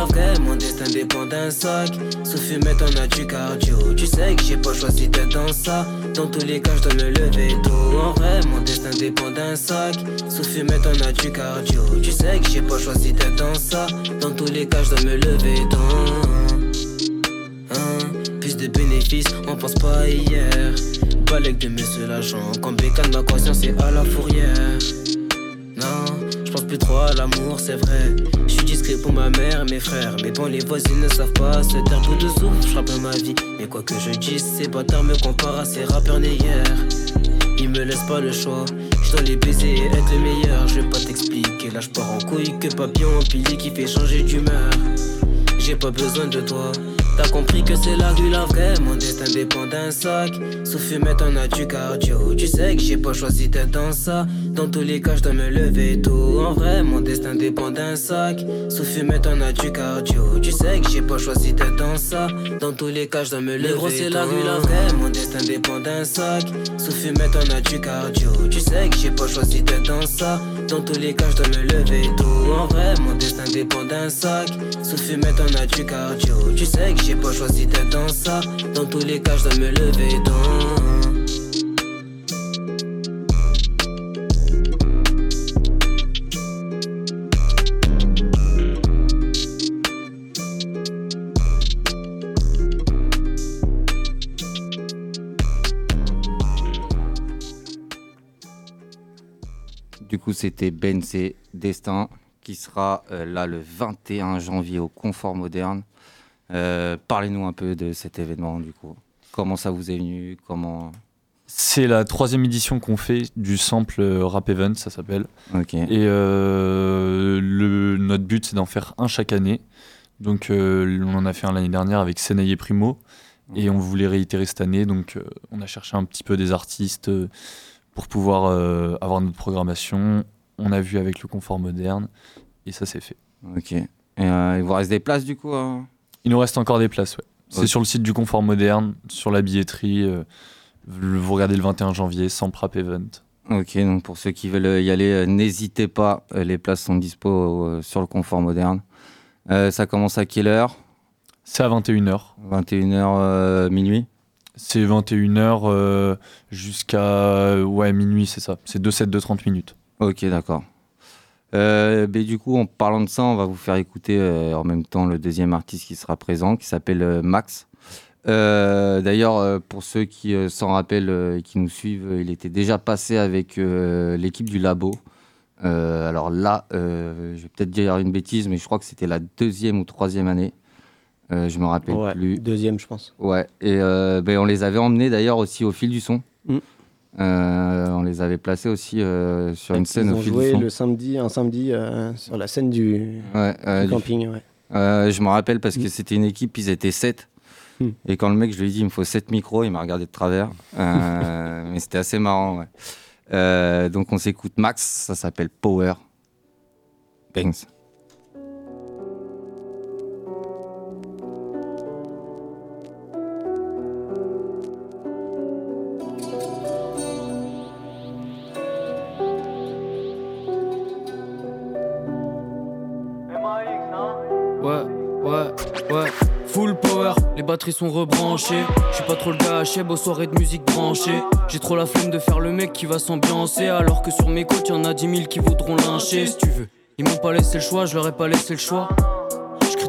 La vraie, mon destin dépend d'un sac Sous fumette on a du cardio. Tu sais que j'ai pas choisi d'être dans ça Dans tous les cas je dois me lever tôt En vrai mon destin dépend d'un sac Sous fumette on a du cardio. Tu sais que j'ai pas choisi d'être dans ça Dans tous les cas je dois me lever tôt Hein, Plus de bénéfices, on pense pas hier. Balèque de monsieur l'agent Quand bécane ma conscience est à la fourrière. Non, plus trop l'amour, c'est vrai. Je suis discret pour ma mère mes frères. Mais bon, les voisines ne savent pas se taire bout de souffle. Je ma vie. Mais quoi que je dise, ces bâtards me comparent à ces rappeurs nés hier. Ils me laissent pas le choix. Je dois les baiser et être le meilleur. Je vais pas t'expliquer. Là, je en couille que papillon empilé qui fait changer d'humeur. J'ai pas besoin de toi. T'as compris que c'est la rue la vraie, mon destin dépend d'un sac. Sous fumette on a du cardio. Tu sais que j'ai pas choisi d'être dans ça. Dans tous les cas, je dois me lever tôt. En vrai, mon destin dépend d'un sac. Sous fumette on a du cardio. Tu sais que j'ai pas choisi d'être dans ça. Dans tous les cas, je dois me lever tôt. c'est la rue la vraie, mon destin dépend d'un sac. Sous fumette on a du cardio. Tu sais que j'ai pas choisi d'être dans ça. Dans tous les cas, je dois me lever tôt. En vrai, mon destin dépend d'un sac. Sous fumette on a du cardio. Tu sais que j'ai pas choisi d'être dans ça. Dans tous les cas, je dois me lever tôt. C'était Ben C. Destin qui sera euh, là le 21 janvier au Confort Moderne. Euh, Parlez-nous un peu de cet événement, du coup. Comment ça vous est venu Comment C'est la troisième édition qu'on fait du sample euh, Rap Event, ça s'appelle. Et euh, le, notre but, c'est d'en faire un chaque année. Donc, on en a fait un l'année dernière avec Senaye Primo. Et on voulait réitérer cette année. Donc, on a cherché un petit peu des artistes pour pouvoir euh, avoir notre programmation. On a vu avec le confort moderne. Et ça, c'est fait. Ok. Et euh, il vous reste des places, du coup hein Il nous reste encore des places, ouais. C'est sur le site du confort moderne, sur la billetterie. euh, vous regardez le 21 janvier, sans Rap Event. Ok, donc pour ceux qui veulent y aller, n'hésitez pas. les places sont dispo sur le confort moderne. Ça commence à quelle heure? C'est à 21h. 21h euh, minuit C'est 21h euh, jusqu'à ouais, minuit, c'est ça. C'est deux sets de 30 minutes. Ok, d'accord. Euh, ben, du coup, en parlant de ça, on va vous faire écouter euh, en même temps le deuxième artiste qui sera présent, qui s'appelle euh, Max. Euh, D'ailleurs, euh, pour ceux qui euh, s'en rappellent euh, et qui nous suivent, euh, il était déjà passé avec euh, l'équipe du labo. Euh, alors là, euh, je vais peut-être dire une bêtise, mais je crois que c'était la deuxième ou troisième année. Euh, je me rappelle Ouais, plus. Deuxième, je pense. Ouais, et euh, ben, on les avait emmenés d'ailleurs aussi au fil du son. Mm. Euh, on les avait placés aussi sur une scène Ils au fil du joué son. le samedi, un samedi sur la scène du, Ouais, du du- camping. Ouais. Je me rappelle parce que c'était une équipe, ils étaient 7. Mm. Et quand le mec, je lui ai dit, il me faut 7 micros, il m'a regardé de travers. Mais c'était assez marrant, donc on s'écoute Max, ça s'appelle Power. Bangs. Batteries sont rebranchées. Je suis pas trop le gars à aux soirées de musique branchée. J'ai trop la flemme de faire le mec qui va s'ambiancer. Alors que sur mes côtes, y'en a 10 000 qui voudront lyncher. Si tu veux, ils m'ont pas laissé le choix, je leur ai pas laissé le choix.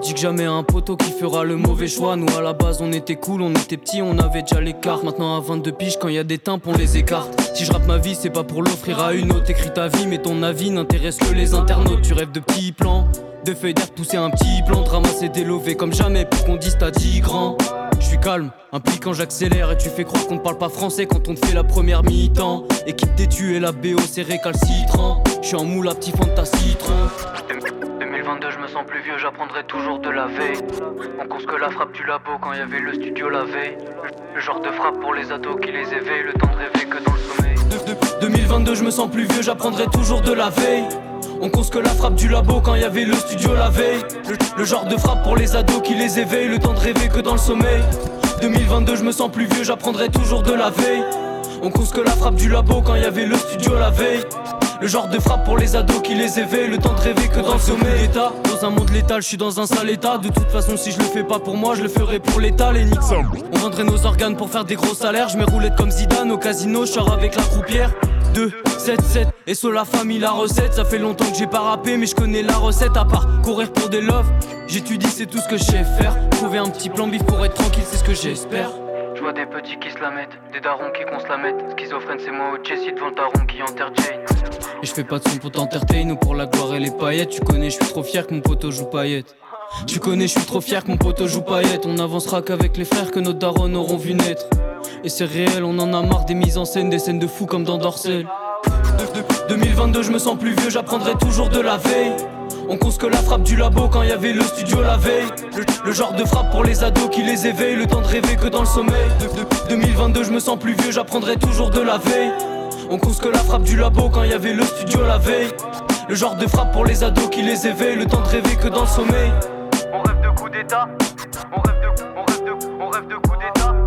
Je critique jamais un poteau qui fera le mauvais choix. Nous à la base on était cool, on était petits, on avait déjà les cartes. Maintenant à 22 piges, quand y a des timpes, on les écarte. Si je rappe ma vie, c'est pas pour l'offrir à une autre. Écris ta vie, mais ton avis n'intéresse que les internautes. Tu rêves de petits plans, de feuilles d'herbe pousser un petit plan, de ramasser des lovés comme jamais pour qu'on dise t'as 10 grands. Je suis calme, impliquant, j'accélère et tu fais croire qu'on ne parle pas français quand on te fait la première mi-temps. Équipe détue et la BO c'est récalcitrant. Je suis en moule à petit fond de ta citron. 2022, je me sens plus vieux, j'apprendrai toujours de la veille. On cause que la frappe du labo quand il y avait le studio la veille. Le, genre de frappe pour les ados qui les éveille, le temps de rêver que dans le sommeil. De- de- 2022, je me sens plus vieux, j'apprendrai toujours de la veille. On cause que la frappe du labo quand il y avait le studio la veille. Le, genre de frappe pour les ados qui les éveille, le temps de rêver que dans le sommeil. 2022, je me sens plus vieux, j'apprendrai toujours de la veille. On cause que la frappe du labo quand y avait le studio la veille. Le genre de frappe pour les ados qui les éveille, le temps de rêver que dans le sommeil. État, dans un monde létal, je suis dans un sale état. De toute façon, si je le fais pas pour moi, je le ferai pour l'état, les Nixon. On vendrait nos organes pour faire des gros salaires. Je mets roulette comme Zidane au casino, je sors avec la croupière. 2, 7, 7, et sur la famille, la recette. Ça fait longtemps que j'ai pas rappé, mais je connais la recette. À part courir pour des loves, j'étudie, c'est tout ce que je sais faire. Trouver un petit plan bif pour être tranquille, c'est ce que j'espère. Je vois des petits qui se la mettent, des darons qui qu'on se la mette. Schizophrène, c'est moi au Jessie devant le daron qui enterre Jane. Et je fais pas de son pour t'entertain ou pour la gloire et les paillettes. Tu connais, je suis trop fier que mon poteau joue paillettes. Tu connais, je suis trop fier que mon poteau joue paillettes. On avancera qu'avec les frères que nos darons auront vu naître. Et c'est réel, on en a marre des mises en scène, des scènes de fous comme dans Dorsel. De- de- 2022, je me sens plus vieux, j'apprendrai toujours de la veille. On cause que la frappe du labo quand y avait le studio la veille. Le, genre de frappe pour les ados qui les éveille, le temps de rêver que dans le sommeil. De- de- 2022, je me sens plus vieux, j'apprendrai toujours de la veille. On que la frappe du labo quand y avait le studio la veille. Le genre de frappe pour les ados qui les éveille, le temps de rêver que dans le sommeil. On rêve de coup d'état, on rêve de, on rêve on rêve de coup d'état.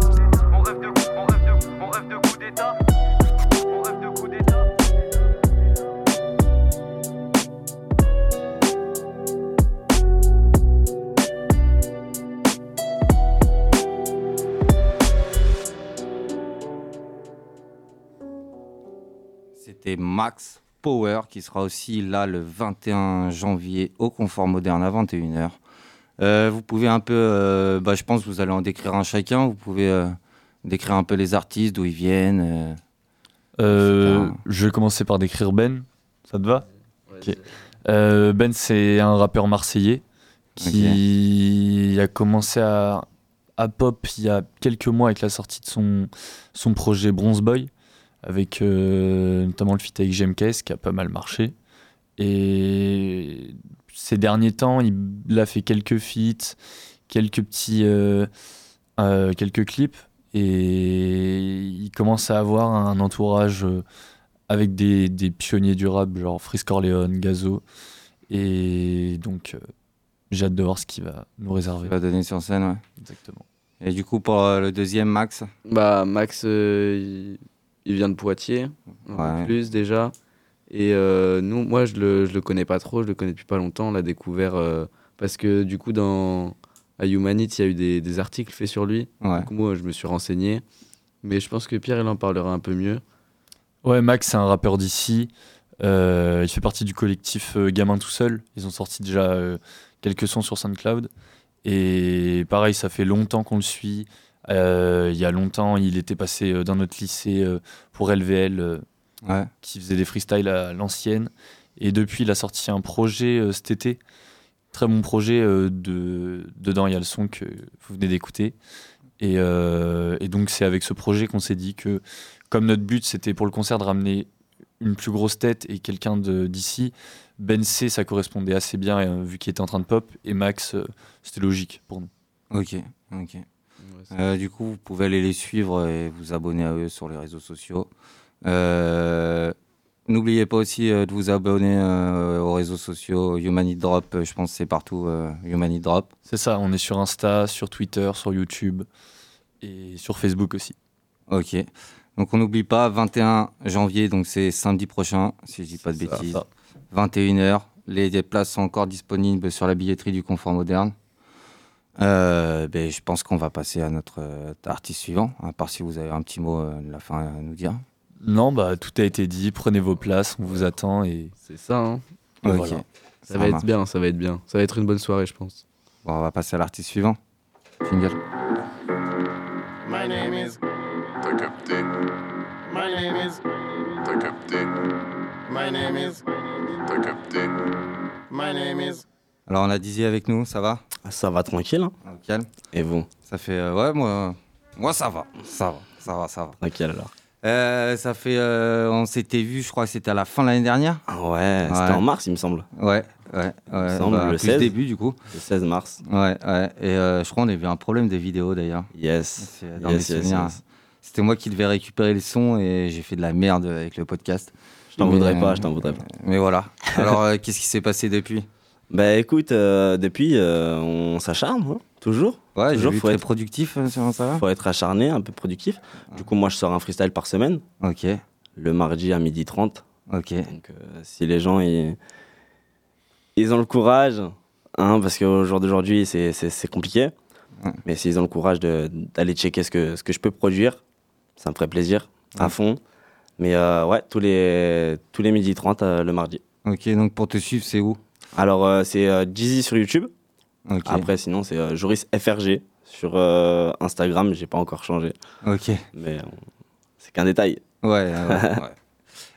C'était Max Power qui sera aussi là le 21 janvier au Confort Moderne à 21h. Euh, vous pouvez un peu, euh, bah, je pense que vous allez en décrire un chacun. Vous pouvez euh, décrire un peu les artistes, d'où ils viennent. euh, Euh, je vais commencer par décrire Ben. Ça te va? Euh, Ben, c'est un rappeur marseillais qui a commencé à, à pop il y a quelques mois avec la sortie de son, son projet Bronze Boy, avec euh, notamment le feat avec GMKS qui a pas mal marché. Et ces derniers temps, il, a fait quelques feats, quelques petits euh, euh, quelques clips et il commence à avoir un entourage avec des, des pionniers du rap genre Frisk Corleone, Gazo et donc euh, j'ai hâte de voir ce qu'il va nous réserver. Il va donner sur scène, ouais. Exactement. Et du coup, pour le deuxième, Max? Bah, Max, euh, il, il vient de Poitiers, Ouais. plus déjà. Et euh, nous, moi, je le, je le connais pas trop, je le connais depuis pas longtemps. On l'a découvert euh, parce que du coup, dans, à Humanity, il y a eu des, des articles faits sur lui. Ouais. Donc moi, je me suis renseigné. Mais je pense que Pierre, il en parlera un peu mieux. Ouais, Max, c'est un rappeur d'ici. Euh, il fait partie du collectif euh, Gamin tout seul. Ils ont sorti déjà euh, quelques sons sur SoundCloud. Et pareil, ça fait longtemps qu'on le suit. Euh, il y a longtemps, il était passé euh, dans notre lycée euh, pour LVL, Ouais. qui faisait des freestyles à l'ancienne. Et depuis, il a sorti un projet cet été. Très bon projet. de... Dedans, il y a le son que vous venez d'écouter. Et, et donc, c'est avec ce projet qu'on s'est dit que, comme notre but, c'était pour le concert de ramener une plus grosse tête et quelqu'un d'ici, Ben C, ça correspondait assez bien euh, vu qu'il était en train de pop. Et Max, euh, c'était logique pour nous. Ok, ok. Euh, du coup, vous pouvez aller les suivre et vous abonner à eux sur les réseaux sociaux. Euh, N'oubliez pas aussi euh, de vous abonner aux réseaux sociaux Humanity Drop. Je pense que c'est partout Humanity Drop. C'est ça, on est sur Insta, sur Twitter, sur YouTube et sur Facebook aussi. Ok. Donc on n'oublie pas, 21 janvier, donc c'est samedi prochain, si je dis pas de ça, bêtises. ça. 21h. Les, les places sont encore disponibles sur la billetterie du Confort Moderne. Euh, ben, je pense qu'on va passer à notre euh, artiste suivant, à part si vous avez un petit mot euh, de la fin à nous dire. Non, bah tout a été dit. Prenez vos places, on vous attend et C'est ça, hein. Et Ok. voilà. Ça, va être bien, ça va être bien. Ça va être une bonne soirée, je pense. Bon, on va passer à l'artiste suivant. Jingle. My name is. T'as capté. My name is. T'as capté. My name is. T'as capté. My name is. Alors on a Dizier avec nous, ça va? Ça va tranquille. hein. Et vous? Ça fait euh, ouais moi moi ça va, ça va, ça va, ça va. Tranquille alors. Euh, ça fait euh, on s'était vu, je crois que c'était à la fin de l'année dernière. Ah ouais, c'était en mars, il me semble. Ouais, ouais, semble, bah, le plus 16. début du coup. Le 16 mars. Ouais, ouais. Et je crois qu'on avait un problème des vidéos d'ailleurs. Yes. Dans Yes, mes yes, souvenirs. yes. C'était moi qui devais récupérer le son et j'ai fait de la merde avec le podcast. Je t'en voudrais pas, je t'en voudrais pas. Mais voilà. Alors euh, qu'est-ce qui s'est passé depuis? Bah écoute, euh, depuis, euh, on s'acharne, hein, toujours. Ouais, toujours, vu faut très être productif euh, sur ça. faut être acharné, un peu productif. Du coup, moi, je sors un freestyle par semaine. Ok. Le mardi à 12h30. Ok. Donc, euh, si les gens, ils, ils ont le courage, hein, parce qu'au jour d'aujourd'hui, c'est- c'est c'est compliqué. Mais s'ils ont le courage de- d'aller checker ce que, ce que je peux produire, ça me ferait plaisir, à Ouais. fond. Mais euh, ouais, tous les, tous les midi 30 euh, le mardi. Ok, donc pour te suivre, c'est où? Alors, euh, c'est euh, Jeezy sur YouTube. Après, sinon, c'est euh, Joris FRG sur Instagram. J'ai pas encore changé. Ok. Mais c'est qu'un détail. Ouais, ouais, ouais.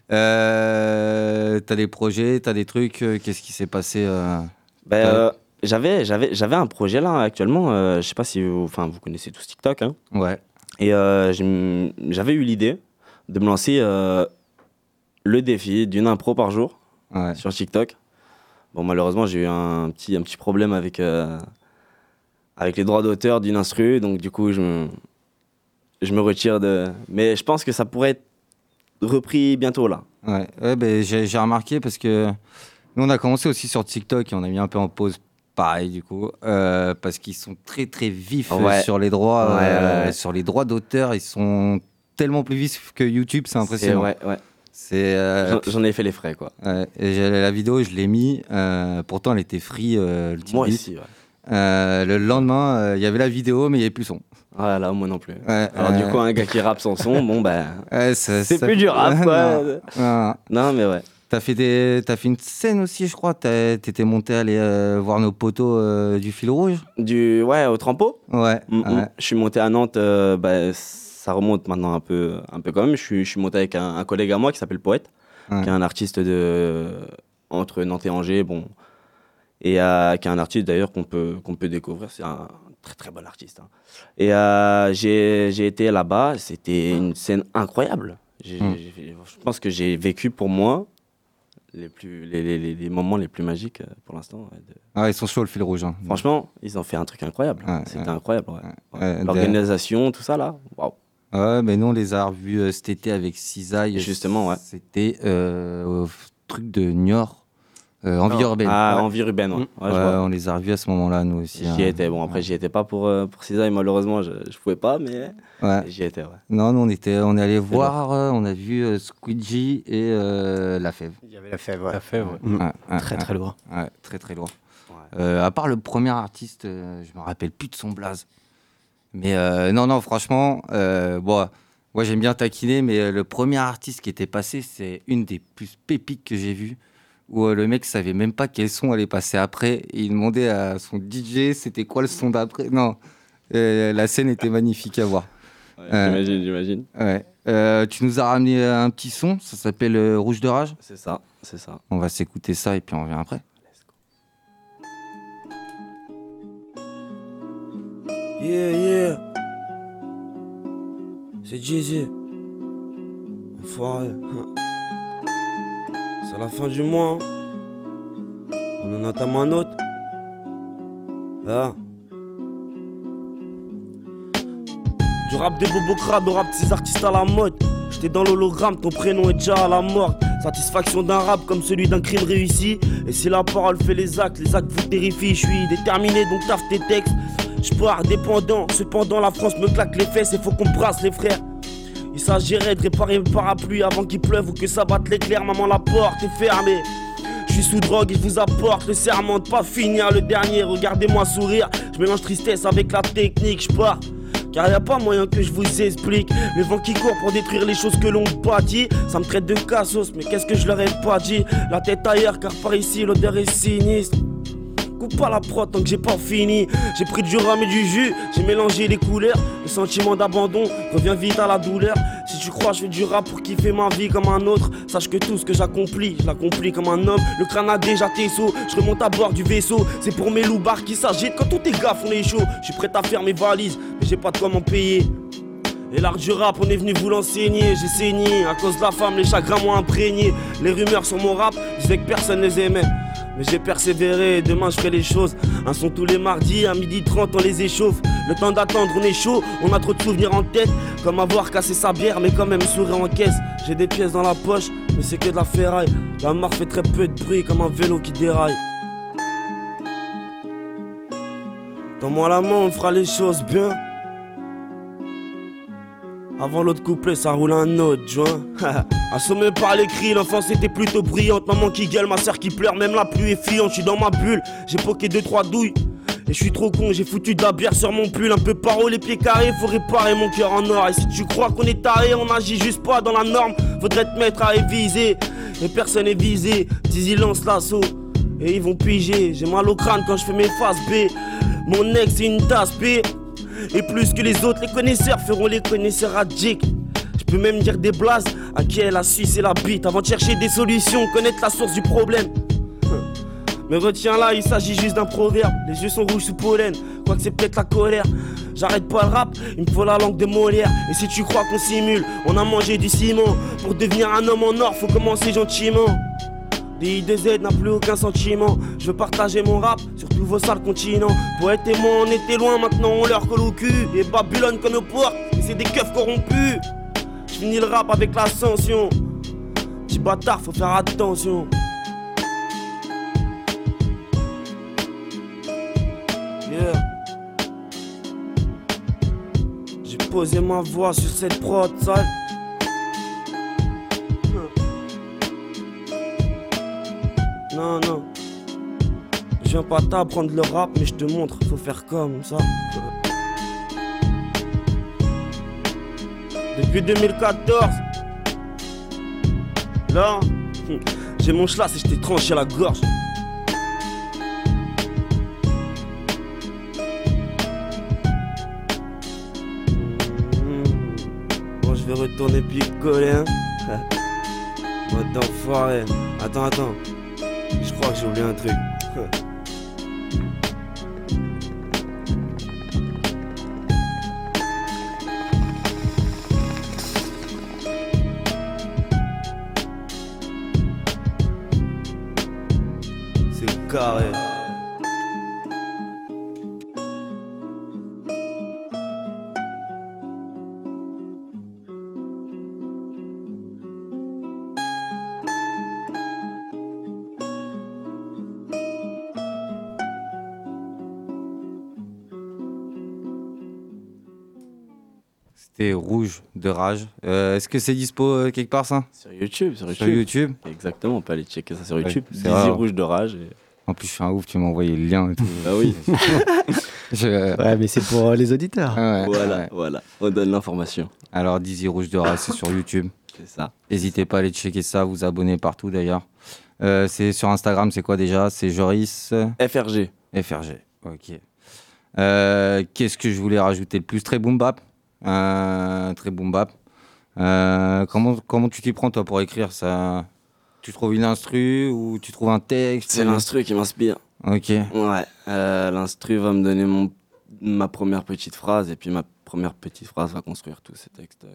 Euh, t'as des projets, t'as des trucs, euh, qu'est-ce qui s'est passé euh, Ben, j'avais, j'avais, j'avais un projet là actuellement. je sais pas si vous, enfin, vous connaissez tous TikTok. Hein. Ouais. Et j'avais eu l'idée de me lancer le défi d'une impro par jour sur TikTok. Bon, malheureusement, j'ai eu un petit, un petit problème avec, euh, avec les droits d'auteur d'une instru. Donc, du coup, je me, je me retire de. Mais je pense que ça pourrait être repris bientôt là. Ouais, ouais ben, j'ai remarqué parce que nous, on a commencé aussi sur TikTok et on a mis un peu en pause. Pareil, du coup, euh, parce qu'ils sont très très vifs euh, Ouais. sur les droits, Ouais, euh, sur les droits d'auteur. Ils sont tellement plus vifs que YouTube, c'est impressionnant. ouais, ouais. C'est. euh, J'en- ai fait les frais, quoi. Et la vidéo, je l'ai mis. euh, pourtant, elle était free. euh, le Moi ouais. Euh, le lendemain, il y avait la vidéo, mais il n'y avait plus son. Ah là, moi non plus. Ouais, Alors, du coup, un gars qui rappe sans son, bon, bah. Ouais, c'est plus du rap, quoi. non, mais ouais. T'as fait, des... t'as fait une scène aussi, je crois. T'as- T'étais monté aller euh, voir nos poteaux euh, du fil rouge. Du, ouais, au Trampo Ouais. Mm, mm. ouais. Je suis monté à Nantes, euh, bah, ça remonte maintenant un peu, un peu quand même. Je suis, je suis monté avec un, un collègue à moi qui s'appelle Poète, Ouais. qui est un artiste de, entre Nantes et Angers, bon, et euh, qui est un artiste d'ailleurs qu'on peut, qu'on peut découvrir. C'est un très très bon artiste. hein. Et euh, j'ai j'ai été là-bas, c'était une scène incroyable. J'ai- Mm. j'ai- je pense que j'ai vécu pour moi les, plus, les, les- les- les moments les plus magiques euh, pour l'instant. ouais, de- Ah, ils sont chauds, le fil rouge. hein. Franchement, ils ont fait un truc incroyable. Ouais, C'était ouais. incroyable. de- L'organisation, tout ça là, waouh. Ouais, mais nous, on les a revus euh, cet été avec Cisaille. Justement, ouais. C'était euh, au truc de Niort. Euh, Envie Non. urbaine. Ah, Ouais. Envie urbaine, ouais. Ouais, je Ouais, vois. on les a revus à ce moment-là, nous aussi. J'y hein. étais. Bon, après, j'y étais pas pour, euh, pour Cisaille, malheureusement, je, je pouvais pas, mais Ouais. j'y étais, ouais. Non, nous, on, était, on est allé voir, euh, on a vu euh, Squidgy et euh, La Fève. Il y avait La Fève, ouais. La Fève, ouais. Ouais, ouais, Très, ouais. très lourd. Ouais, très très lourd. Euh, à part le premier artiste, euh, je me rappelle plus de son blaze. Mais euh, non, non, franchement, euh, bon, moi j'aime bien taquiner, mais euh, le premier artiste qui était passé, c'est une des plus pépites que j'ai vues. Où euh, le mec savait même pas quel son allait passer après. Et il demandait à son DJ c'était quoi le son d'après? Non, la scène était magnifique à voir. J'imagine, j'imagine. Ouais. Tu nous as ramené un petit son, ça s'appelle Rouge de Rage? C'est ça, c'est ça. On va s'écouter ça et puis on revient après. Yeah, yeah. C'est Jay-Z. Enfoiré. C'est la fin du mois. hein. On en entame un autre. Ah. Du rap de Bobo Crade au rap de ces artistes à la mode. J'étais dans l'hologramme, ton prénom est déjà à la mort. Satisfaction d'un rap comme celui d'un crime réussi. Et si la parole fait les actes, les actes vous terrifient. Je suis déterminé, donc taffe tes textes. Je pars dépendant, cependant la France me claque les fesses et faut qu'on brasse les frères. Il s'agirait de réparer mes parapluies avant qu'il pleuve ou que ça batte l'éclair. Maman, la porte est fermée. Je suis sous drogue et je vous apporte le serment de pas finir le dernier. Regardez-moi sourire, je mélange tristesse avec la technique, je pars. Car y a pas moyen que je vous explique. Le vent qui court pour détruire les choses que l'on bâtit. Ça me traite de cassos, mais qu'est-ce que je leur ai pas dit? La tête ailleurs, car par ici l'odeur est sinistre. Pas la prod tant que j'ai pas fini. J'ai pris du rhum et du jus, j'ai mélangé les couleurs. Le sentiment d'abandon revient vite à la douleur. Si tu crois, je fais du rap pour kiffer ma vie comme un autre. Sache que tout ce que j'accomplis, je l'accomplis comme un homme. Le crâne a déjà tes sauts, je remonte à bord du vaisseau. C'est pour mes loupards qui s'agitent quand tout est gaffe, on est chaud. Je suis prêt à faire mes valises, mais j'ai pas de quoi m'en payer. Et l'art du rap, on est venu vous l'enseigner. J'ai saigné, à cause de la femme, les chagrins m'ont imprégné. Les rumeurs sur mon rap, disaient que personne les aimait. Mais j'ai persévéré, demain je ferai les choses. Un son tous les mardis, à midi 30, on les échauffe. Le temps d'attendre, on est chaud, on a trop de souvenirs en tête. Comme avoir cassé sa bière, mais quand même sourire en caisse. J'ai des pièces dans la poche, mais c'est que de la ferraille. La marque fait très peu de bruit, comme un vélo qui déraille. Donne-moi la main, on fera les choses bien. Avant l'autre couplet, ça roule un autre joint. Assommé par les cris, l'enfance était plutôt brillante. Maman qui gueule, ma soeur qui pleure, même la pluie est fiante. Je suis dans ma bulle, j'ai poqué deux trois douilles. Et je suis trop con, j'ai foutu de la bière sur mon pull. Un peu paro, les pieds carrés, faut réparer mon cœur en or. Et si tu crois qu'on est taré, on agit juste pas dans la norme. Faudrait te mettre à réviser. Et personne est visé. Dizzy lance l'assaut. Et ils vont piger. J'ai mal au crâne quand je fais mes faces B. Mon ex, c'est une tasse B. Et plus que les autres, les connaisseurs feront les connaisseurs Jake. Je peux même dire des blases à qui la Suisse et la bite. Avant de chercher des solutions, connaître la source du problème. Mais retiens là, il s'agit juste d'un proverbe. Les yeux sont rouges sous pollen, quoique c'est peut-être la colère. J'arrête pas le rap, il me faut la langue de Molière. Et si tu crois qu'on simule, on a mangé du ciment. Pour devenir un homme en or, faut commencer gentiment. DI2Z n'a plus aucun sentiment. Je veux partager mon rap sur tous vos sales continents. Poète et moi, on était loin, maintenant on leur colle au cul. Et Babylone qu'on nos portes, et c'est des keufs corrompus. Je finis le rap avec l'ascension. Petit bâtard, faut faire attention. Yeah. J'ai posé ma voix sur cette prod sale. Viens pas t'apprendre le rap, mais je te montre, faut faire comme ça. Depuis 2014, là, j'ai mon schlass et je t'ai tranché la gorge. Bon, je vais retourner picoler, hein. Mode d'enfoiré. Attends, attends. Je crois que j'ai oublié un truc. Rouge de Rage. Euh, Est-ce que c'est dispo euh, quelque part ça? Sur YouTube, sur YouTube. Sur YouTube Exactement, on peut aller checker ça sur Ouais, YouTube. c'est Dizzy vrai. Rouge de Rage. et- En plus, je suis un ouf, tu m'as envoyé le lien et tout. Ah oui. Je- Ouais, mais c'est pour euh, les auditeurs. Ouais, Voilà, ouais. voilà. On donne l'information. Alors, Dizzy Rouge de Rage, c'est sur YouTube. C'est ça. N'hésitez pas à aller checker ça, vous abonner partout d'ailleurs. Euh, c'est sur Instagram, c'est quoi déjà? C'est Joris FRG. FRG, ok. Euh, Qu'est-ce que je voulais rajouter le plus? Très boom bap. Euh, très boom bap. Euh, comment, comment tu t'y prends toi pour écrire ça? Tu trouves une instru ou tu trouves un texte? C'est l'instru qui m'inspire. Ok. Ouais. Euh, l'instru va me donner mon, ma première petite phrase et puis ma première petite phrase va construire tous ces textes euh,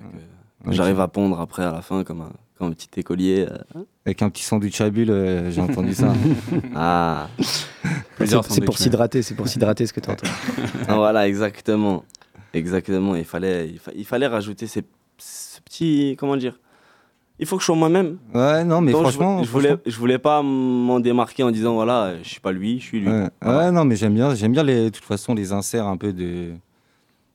que Ok. j'arrive à pondre après à la fin comme un, comme un petit écolier. euh. Avec un petit sandwich à bulle, euh, j'ai entendu ça. ah. C'est c'est pour s'hydrater, c'est pour s'hydrater ce que tu entends. Ah, voilà, exactement. Exactement. Il fallait, il, fa- il fallait rajouter ces, ce petit. Comment dire Il faut que je sois moi-même. Ouais, non, mais Donc, je- franchement. Je, voulais, franchement- je voulais pas m'en démarquer en disant voilà, je suis pas lui, je suis lui. Ouais, Ouais, non, mais j'aime bien, j'aime bien les, de toute façon les inserts un peu de.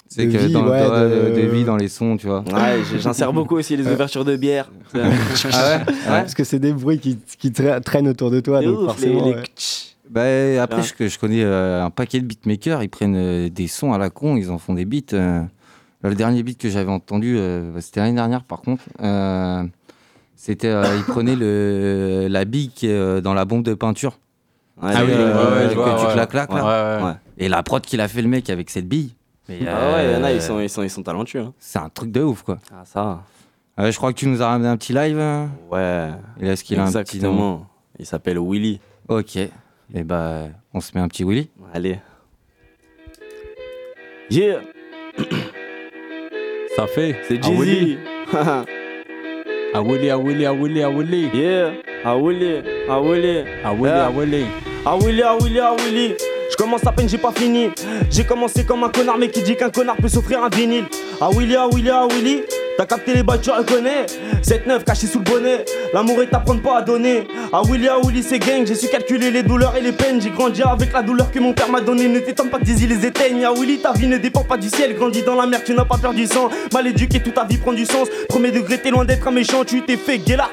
C'est De que vie, dans, ouais, dans- de- de vie dans les sons, tu vois. Ouais, j'insère beaucoup aussi les ouvertures de bière. Ah ouais Parce que c'est des bruits qui, qui tra- traînent autour de toi, De donc ouf, forcément. les- les ouais. Bah, après, Ouais. je, connais euh, un paquet de beatmakers, ils prennent euh, des sons à la con, ils en font des beats. euh. Là, le dernier beat que j'avais entendu, bah, c'était l'année dernière par contre. c'était, ils prenaient le, la bille qui est dans la bombe de peinture. Ouais, sais, oui, ouais, vois, tu ouais. claques là. Et la prod qu'il a fait le mec avec cette bille. mais, Ah ouais, il y en a, ils sont, ils sont, ils sont talentueux. hein. C'est un truc de ouf, quoi. Ah, ça. Je crois que tu nous as ramené un petit live. hein Ouais. Et est-ce qu'il a un petit nom Exactement. Il s'appelle Willy. Ok. Et bah, on se met un petit Willy. Allez. Yeah. Ça fait. C'est Ah, Willy. Jeezy. Ah Willy, ah Willy, ah Willy, ah Willy. Yeah. Ah Willy, ah Willy. Ah Willy, ah Willy. Ah Willy, ah Willy, ah Willy. Je commence à peine, j'ai pas fini. J'ai commencé comme un connard, mais qui dit qu'un connard peut s'offrir un vinyle. Ah Willy, ah Willy, ah Willy. T'as capté les balles, tu reconnais. 7-9 caché sous le bonnet. L'amour est à prendre, pas à donner. Ah Willy, ah Willy, c'est gang. J'ai su calculer les douleurs et les peines. J'ai grandi avec la douleur que mon père m'a donnée. Ne t'étonne pas que les éteigne. Ah Willy, ta vie ne dépend pas du ciel. Grandis dans la mer, tu n'as pas peur du sang. Mal éduqué, toute ta vie prend du sens. Premier degré, t'es loin d'être un méchant. Tu t'es fait guéla.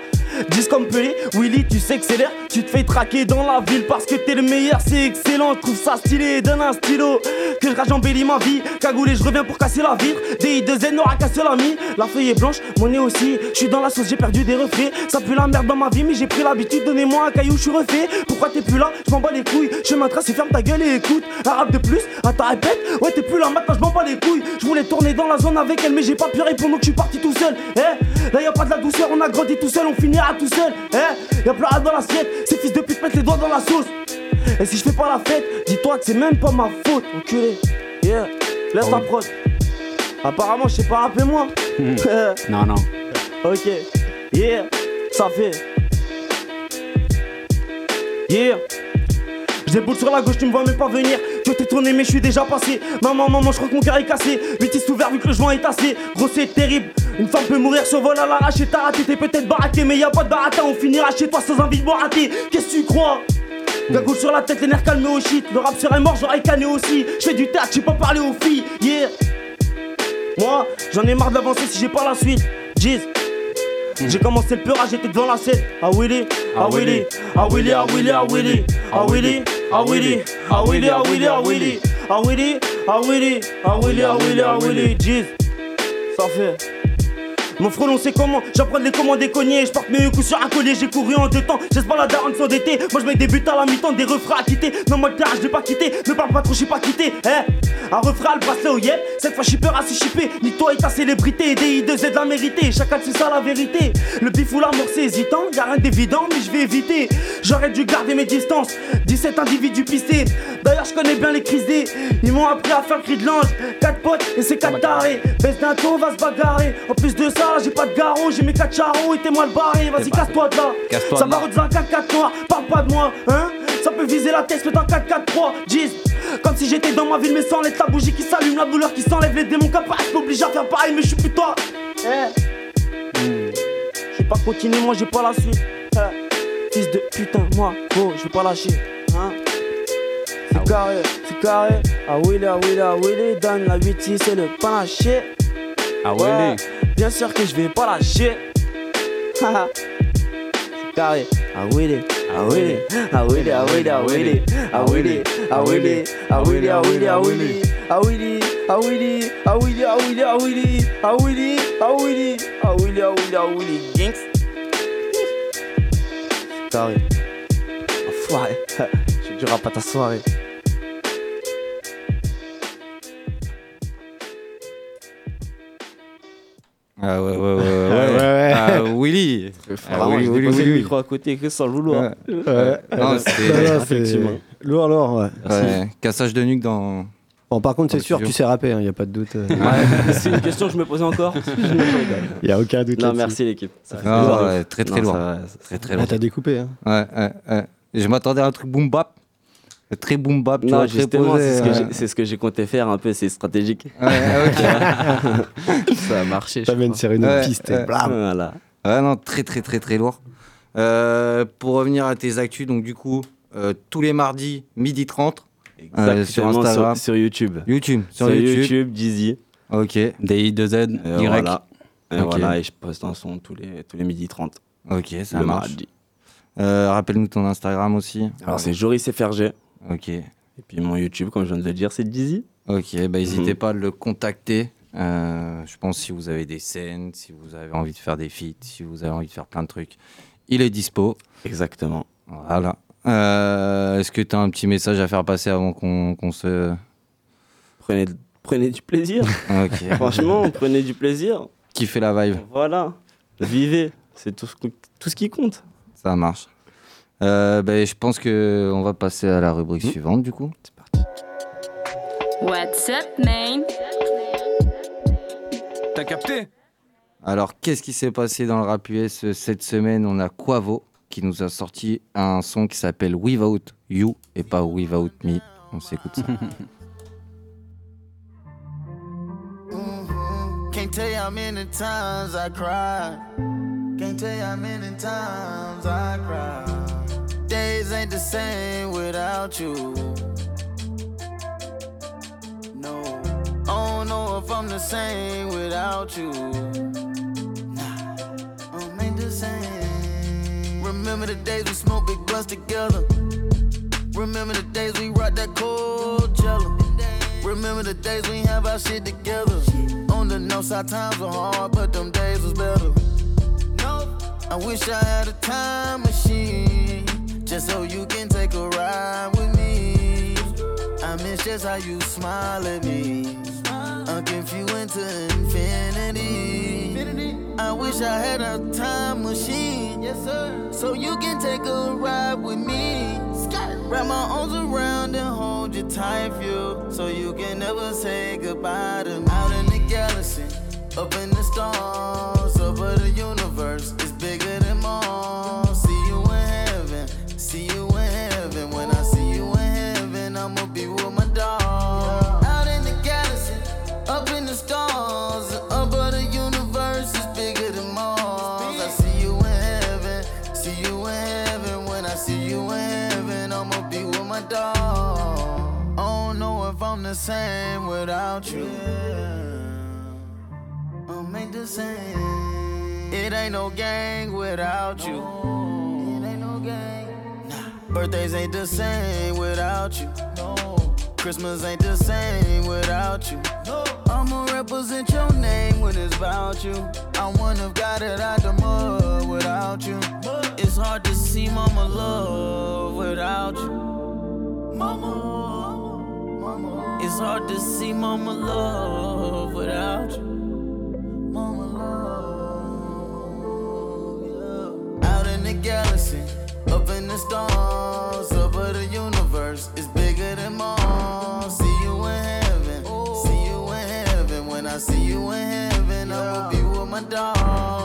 Dis comme Pelé, Willy, tu sais que c'est l'air. Tu te fais traquer dans la ville parce que t'es le meilleur, c'est excellent. Trouve ça stylé, donne un stylo. Que je rage embellis ma vie. Cagoulé, je reviens pour casser la vitre. DI2N n'aura qu'un seul ami. La feuille est blanche, mon nez aussi. Je suis dans la sauce, j'ai perdu des reflets. Ça pue la merde dans ma vie, mais j'ai pris l'habitude. Donnez-moi un caillou, je suis refait. Pourquoi t'es plus là? Je m'en bats les couilles. Chemin tracé, ferme ta gueule et écoute. Arabe de plus, attends, répète. Ouais, t'es plus là maintenant, je m'en bats les couilles. Je voulais tourner dans la zone avec elle, mais j'ai pas pu répondre, donc je suis parti tout seul. Eh, là y a pas de la douceur, on a grandi tout seul, on tout seul. Eh, y'a plus rien dans l'assiette. Ces fils de pute mettent les doigts dans la sauce. Et si je fais pas la fête, dis-toi que c'est même pas ma faute, enculé. Yeah, laisse la prod. Apparemment, je sais pas rappeler moi. Non, non. Ok, yeah, ça fait. Yeah. Je déboule sur la gauche, tu me vois même pas venir. Tu t'es tourné, mais je suis déjà passé. Maman, maman, je crois que mon cœur est cassé. Bêtise ouvert vu que le joint est tassé. Gros, c'est terrible. Une femme peut mourir sur vol à l'arraché. T'as raté, t'es peut-être baraqué, mais y a pas de baratin. On finira chez toi sans envie de boire rater. Qu'est-ce que tu crois? Gagoule sur la tête, les nerfs calmés au shit. Le rap serait mort, j'aurais canné aussi. Je fais du théâtre, j'ai pas parlé aux filles. Yeah. Moi, j'en ai marre d'avancer si j'ai pas la suite. Jeez. J'ai commencé le peurage, j'étais devant la scène. Ah Willy, ah Willy, ah Willy, ah Willy, ah Willy, ah Willy, ah Willy, ah Willy, ah Willy, ah Willy, ah Willy, ah Willy, ah Willy, ah Willy, ah Willy, jeez. Ça fait. Mon frelon c'est comment J'apprends les commandes des cognés Je porte mes coups sur un collier J'ai couru en deux temps. J'espère la daronne s'endetter. Moi je mets des buts à la mi-temps Des refrains à quitter. Non moi le je l'ai pas quitté. Ne parle pas trop je suis pas quitté Eh Un refrain le bracelet au yep Cette fois je suis peur à se chipper. Ni toi et ta célébrité. Des I2Z la mérité Chacun c'est ça la vérité. Le bif ou la mort c'est hésitant. Y'a rien d'évident mais je vais éviter. J'aurais dû garder mes distances. 17 individus pistés. D'ailleurs je connais bien les crises des Ils m'ont appris à faire cri de l'ange. 4 potes et c'est 4 tarés. Baisse d'un ton va se bagarrer. En plus de ça j'ai pas de garrot J'ai mes 4 charros et t'es mal barré Vas-y casse-toi de là. Casse-toi Ça va là. dans un 4-4 noir Parle pas de moi hein. Ça peut viser la tête mais un 4-4-3 Jeez comme si j'étais dans ma ville mais sans l'être la bougie qui s'allume La douleur qui s'enlève les démons capables Je m'oblige à faire pareil mais je suis plus toi. Eh. Je vais pas continuer moi j'ai pas la suite. Eh. Fils de putain moi gros je vais pas lâcher hein. C'est carré c'est carré. Ah Willy ah Willy ah Willy Donne la 8 c'est le panaché Ah Ouais, ouais, Bien sûr que je vais pas lâcher. Carré. Ah oui, ah oui, ah oui, ah oui, ah oui, ah oui, ah oui, ah oui, ah oui, ah oui, ah oui, ah oui, ah oui, ah oui, ah oui, ah oui, ah oui, ah oui, ah oui, ah oui, Jinx. Carré. Enfoiré. Je du rap à ta soirée. Ah ouais, ouais, ouais, ouais. ouais, ouais. Ah, Willy. Ah, Vraiment, Willy, Willy, Willy, le Willy. micro à côté que sans loulou. hein. Ouais. Ouais. Non, c'était- non, c'est effectivement. Lourd, lourd, ouais. Ouais, Cassage de nuque dans. Bon, par contre, c'est le sûr, studio. tu sais rapper, il n'y a pas de doute. euh. Ouais, c'est une question que je me posais encore. Il n'y a aucun doute. Non, merci l'équipe. Ça fait Ah, ouais, très très Non, lourd. ça va, ça- Très très Ah, lourd. t'as découpé, hein. Ouais, ouais, ouais. Je m'attendais à un truc boom bap. Très boom bap, tu Non, vois, justement, c'est ce, ce que j'ai compté faire un peu, c'est stratégique. Ouais, ok. Ça a marché, je T'amènes sur une autre Ouais, piste. ouais. blam. Voilà. Ouais, non, très très très très lourd. Euh, pour revenir à tes actus, donc du coup, euh, tous les mardis, midi 30, euh, sur Instagram. sur, sur YouTube. YouTube, sur, Sur YouTube. YouTube, Jeezy. Ok, DI2Z, Et Y. Voilà. Et Ok. voilà, et je poste un son tous les, tous les midi 30. ok, ça le marche. mardi. Euh, Rappelle-nous ton Instagram aussi. Alors, c'est Joris FRG. Ok, Et puis mon YouTube, comme je viens de le dire, c'est Jeezy. ok, bah n'hésitez Mhm. pas à le contacter. Euh, je pense si vous avez des scènes, si vous avez envie de faire des feats, si vous avez envie de faire plein de trucs, il est dispo. Exactement. Voilà. Euh, Est-ce que tu as un petit message à faire passer avant qu'on qu'on se. Prenez, prenez du plaisir. Ok. Franchement, prenez du plaisir. Fait la vibe Voilà. Vivez. C'est tout, ce tout ce qui compte. Ça marche. Euh, ben, je pense que on va passer à la rubrique suivante du coup. C'est parti. What's up, man? T'as capté? Alors, qu'est-ce qui s'est passé dans le rap US cette semaine? On a Quavo qui nous a sorti un son qui s'appelle Without You et pas Without Me. On s'écoute ça. Can't tell you how many times I cried. Can't tell you how many times I cried. Days ain't the same without you. No, I don't know if I'm the same without you. Nah, I'm ain't the same. Remember the days we smoked big blunts together. Remember the days we rocked that cold jello. Remember the days we have our shit together. On the north side times were hard, but them days was better. No, I wish I had a time machine, just so you can take a ride with me. I miss just how you smile at me. I'm confused to infinity. I wish I had a time machine, yes sir, so you can take a ride with me. Wrap my arms around and hold you tight, feel, so you can never say goodbye to me. Out in the galaxy, up in the stars, the same without you. I'm ain't the same. It ain't no gang without you. It ain't no gang. Nah. Birthdays ain't the same without you. No. Christmas ain't the same without you. No. I'ma represent your name when it's about you. I'm one of God that out the mud without you. It's hard to see mama love without you. Mama, It's hard to see mama love without you. Mama love, yeah. Out in the galaxy, up in the stars, over the universe, it's bigger than Mars. See you in heaven, see you in heaven. When I see you in heaven, I'ma be with my dog.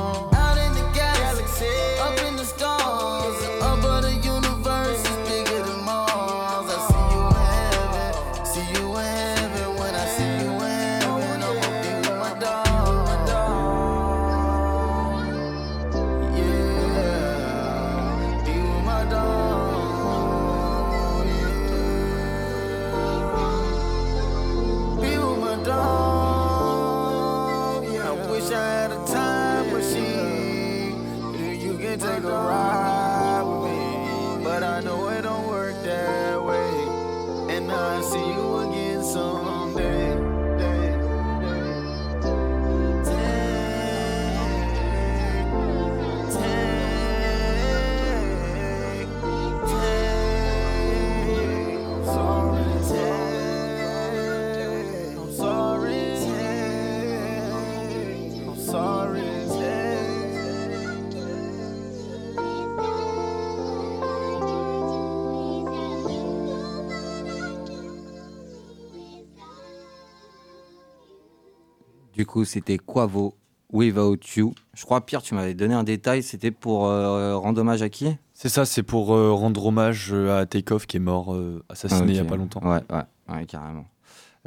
Coup, c'était Quavo, Without You. Je crois, Pierre, tu m'avais donné un détail. C'était pour euh, rendre hommage à qui? C'est ça, c'est pour euh, rendre hommage euh, à Takeoff qui est mort, euh, assassiné il y a pas longtemps. Ouais, ouais, ouais, carrément.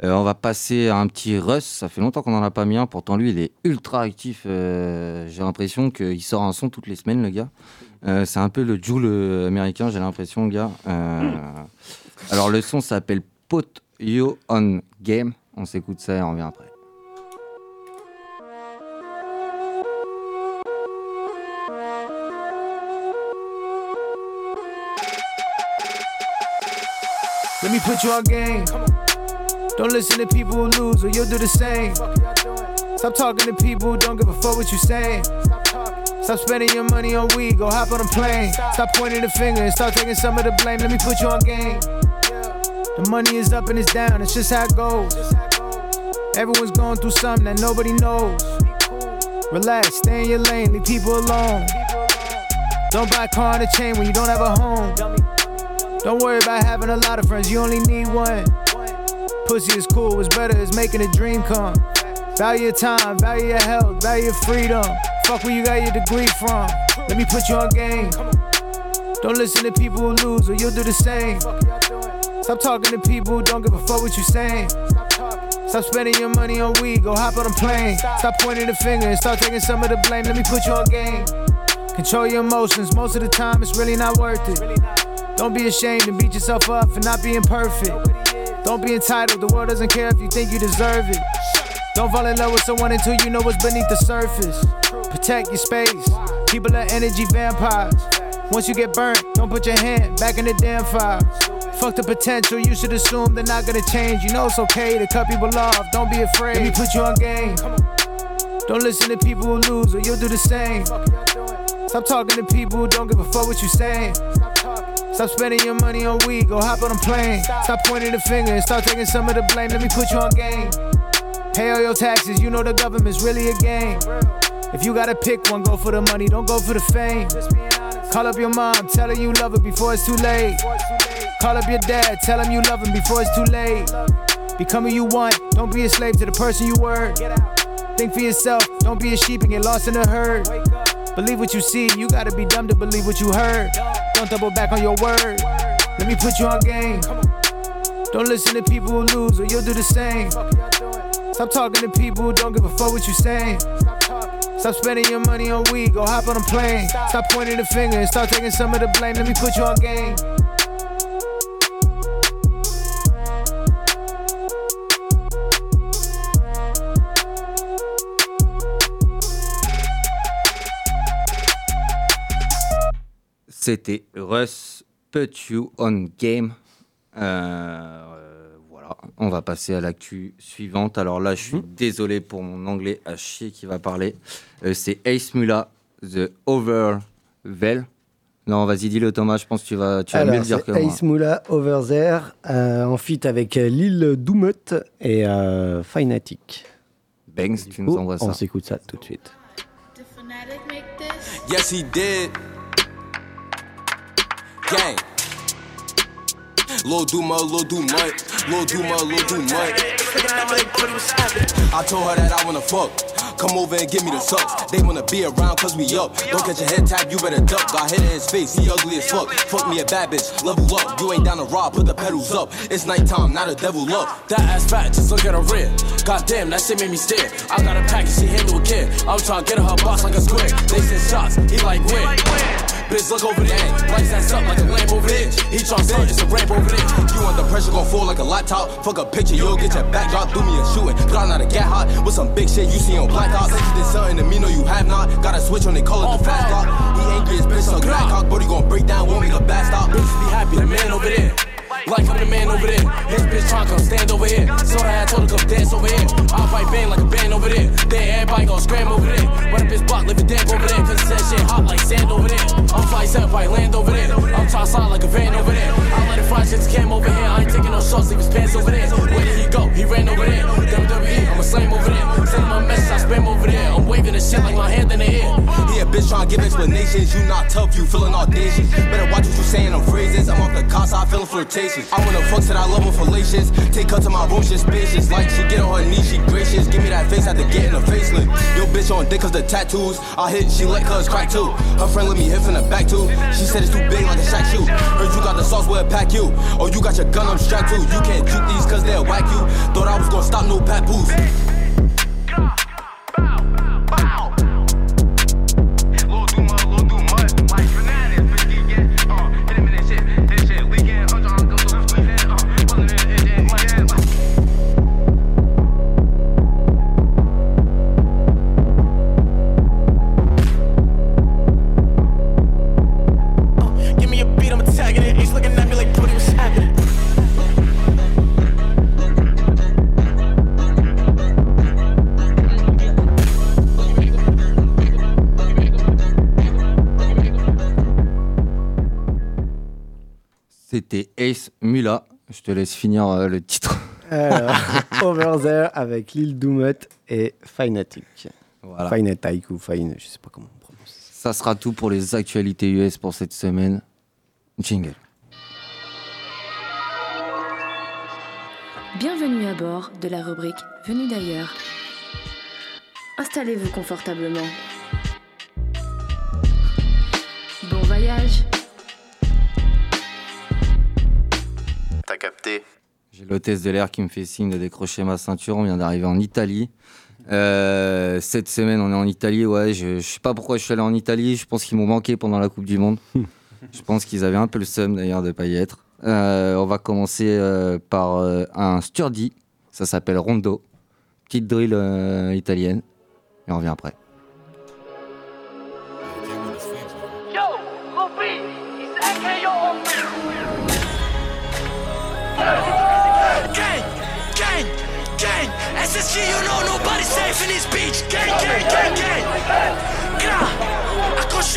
On va passer à un petit Russ. Ça fait longtemps qu'on n'en a pas mis un. Pourtant, lui, il est ultra actif. J'ai l'impression qu'il sort un son toutes les semaines, le gars. C'est un peu le Joule américain, j'ai l'impression, le gars. Alors, le son s'appelle Put You on Game. On s'écoute ça et on revient après. Let me put you on game. Don't listen to people who lose, or you'll do the same. Stop talking to people who don't give a fuck what you saying. Stop spending your money on weed, go hop on a plane. Stop pointing the finger and start taking some of the blame. Let me put you on game. The money is up and it's down, it's just how it goes. Everyone's going through something that nobody knows. Relax, stay in your lane, leave people alone. Don't buy a car and a chain when you don't have a home. Don't worry about having a lot of friends, you only need one. Pussy is cool, what's better is making a dream come. Value your time, value your health, value your freedom. Fuck where you got your degree from. Let me put you on game. Don't listen to people who lose, or you'll do the same. Stop talking to people who don't give a fuck what you're saying. Stop spending your money on weed, go hop on a plane. Stop pointing the finger and start taking some of the blame. Let me put you on game. Control your emotions, most of the time it's really not worth it. Don't be ashamed and beat yourself up for not being perfect. Don't be entitled, the world doesn't care if you think you deserve it. Don't fall in love with someone until you know what's beneath the surface. Protect your space. People are energy vampires. Once you get burnt, don't put your hand back in the damn fire. Fuck the potential, you should assume they're not gonna change. You know it's okay to cut people off, don't be afraid. Let me put you on game. Don't listen to people who lose, or you'll do the same. Stop talking to people who don't give a fuck what you saying. Stop spending your money on weed, go hop on a plane. Stop pointing the finger and start taking some of the blame. Let me put you on game. Pay all your taxes, you know the government's really a game. If you gotta pick one, go for the money, don't go for the fame. Call up your mom, tell her you love her before it's too late. Call up your dad, tell him you love him before it's too late. Become who you want, don't be a slave to the person you were. Think for yourself, don't be a sheep and get lost in the herd. Believe what you see, you gotta be dumb to believe what you heard. Don't double back on your word. Let me put you on game. Don't listen to people who lose, or you'll do the same. Stop talking to people who don't give a fuck what you saying. Stop spending your money on weed, go hop on a plane. Stop pointing the finger and start taking some of the blame. Let me put you on game. C'était Russ Put You on Game. Euh, euh, voilà, on va passer à l'actu suivante. Alors là, je suis désolé pour mon anglais à chier qui va parler. Euh, c'est Ace Mula, The Overvel. Non, vas-y, dis-le Thomas, je pense que tu vas, tu vas mieux le dire que moi. Ace Moula Over There, euh, en feat avec euh, Lil Doumut et euh, Finatic. Banks, tu nous envoies ça. On s'écoute ça tout de suite. Yes, he did. Gang. Lil Duma, Lil Duma, Lil Duma, Lil Duma. I told her that I wanna fuck. Come over and give me the sucks. They wanna be around cause we up. Don't catch a head tap, you better duck. Got hit in his face, he ugly as fuck. Fuck me a bad bitch, level up. You ain't down to rob, put the pedals up. It's nighttime, not a devil up. That ass fat, just look at her rear. Goddamn, that shit made me stare. I got a package, she handle with care. I was trying to get her her box like a square. They send shots, he like win. Bitch, look over there. Lights ass up like a lamp over there. He tryna stunt, it's a ramp over there. You want the pressure gon' fall like a laptop? Fuck a picture, you'll get your back drop. Do me a shooting. Got out of get hot with some big shit you see on black ops. You did something to me, no, you have not. Got a switch on, they call it the fast block. He angry as bitch, so black cock, but he gon' break down, want me to blast out. Bitches be happy, the man over there. Like I'm the man over there. His bitch tryna come stand over here. So I told her come dance over here. I'll fight bang like a band over there. To. You not tough, you feeling audacious. Better watch what you saying, them phrases. I'm off the cost, I feeling flirtatious. I wanna fuck till I love them fallacious. Take her to my room, she's spacious. Like she get on her knees, she gracious. Give me that face after getting a facelift. Yo, bitch on dick cause the tattoos. I hit, she let cuz crack too. Her friend let me hit from the back too. She said it's too big like a shack shoe. Heard you got the sauce, where pack you. Oh, you got your gun, I'm strapped too. You can't juke these cause they'll whack you. Thought I was gonna stop no papoose. Give Je te laisse finir euh, le titre. Alors, Over There avec Lil Doomut et Finetic. Voilà. Finetic ou Fine, je sais pas comment on prononce. Ça sera tout pour les actualités US pour cette semaine. Jingle. Bienvenue à bord de la rubrique Venu d'ailleurs. Installez-vous confortablement. Bon voyage. T'as capté J'ai l'hôtesse de l'air qui me fait signe de décrocher ma ceinture. On vient d'arriver en Italie. Euh, cette semaine, on est en Italie. Ouais, je, je sais pas pourquoi je suis allé en Italie. Je pense qu'ils m'ont manqué pendant la Coupe du Monde. je pense qu'ils avaient un peu le seum d'ailleurs de pas y être. Euh, on va commencer euh, par euh, un sturdy. Ça s'appelle Rondo. Petite drill euh, italienne. Et on revient après.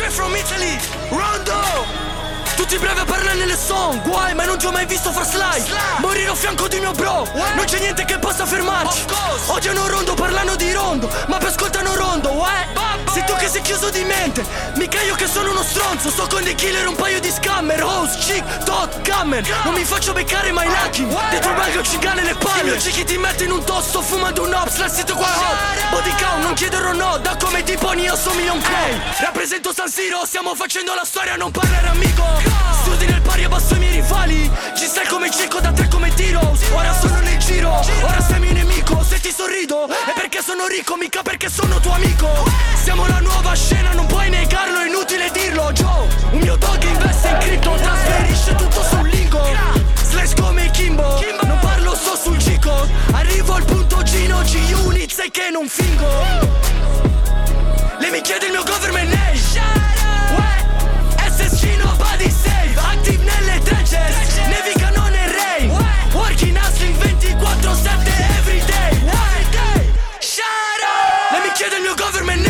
From Italy. Rondo. Tutti bravi a parlare nelle song. Guai ma non ti ho mai visto far slide. Morire a fianco di mio bro. Non c'è niente che possa fermarci. Odiano rondo parlano di rondo Ma poi ascoltano rondo eh? Sei tu che sei chiuso di mente. Mica io che sono uno stronzo. Sto con dei killer un paio di scammer. Host, chick, tot, cammer Non mi faccio beccare mai lucky. Dentro il banco ci gane le palle. Il mio ti mette in un tosto Fumando un ops, la sito qua hot Body count, non chiederò no. Da come ti poni io somiglio a un clown. Rappresento San Siro Stiamo facendo la storia, non parlare amico Studi nel pari abbasso i miei rivali. Ci stai come circo da te come tiro. Ora sono nel giro Ora sei mio nemico. Se ti sorrido È perché sono ricco Mica perché sono tuo amico. Siamo la nuova scena Non puoi negarlo È inutile dirlo. Joe Un mio dog investe in cripto Trasferisce tutto sul lingo. Slash come Kimbo Non parlo sto sul Gico Arrivo al punto Gino G-Unit Sai che non fingo. Lei mi chiede il mio government Uè, di safe, active nelle trenches Nevicano nel rain, working hustling 24-7 everyday. Everyday, Shadow! Let me kill the new government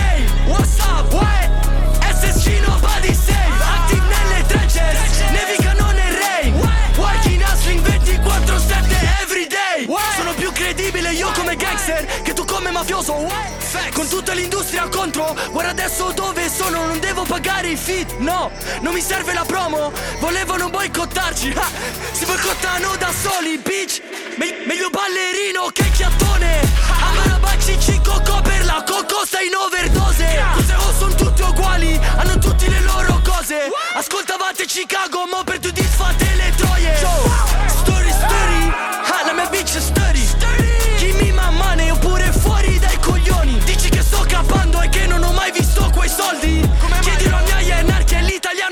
mafioso uè. Con tutta l'industria contro? Guarda adesso dove sono Non devo pagare i fit No, non mi serve la promo Volevano boicottarci. Ah, Si boicottano da soli bitch. Me- Meglio ballerino che chiattone. Amarabacci coco per la coco Stai in overdose. Cose o sono tutti uguali Hanno tutti le loro cose. Ascoltavate Chicago Mo per tu disfate le troie. Story,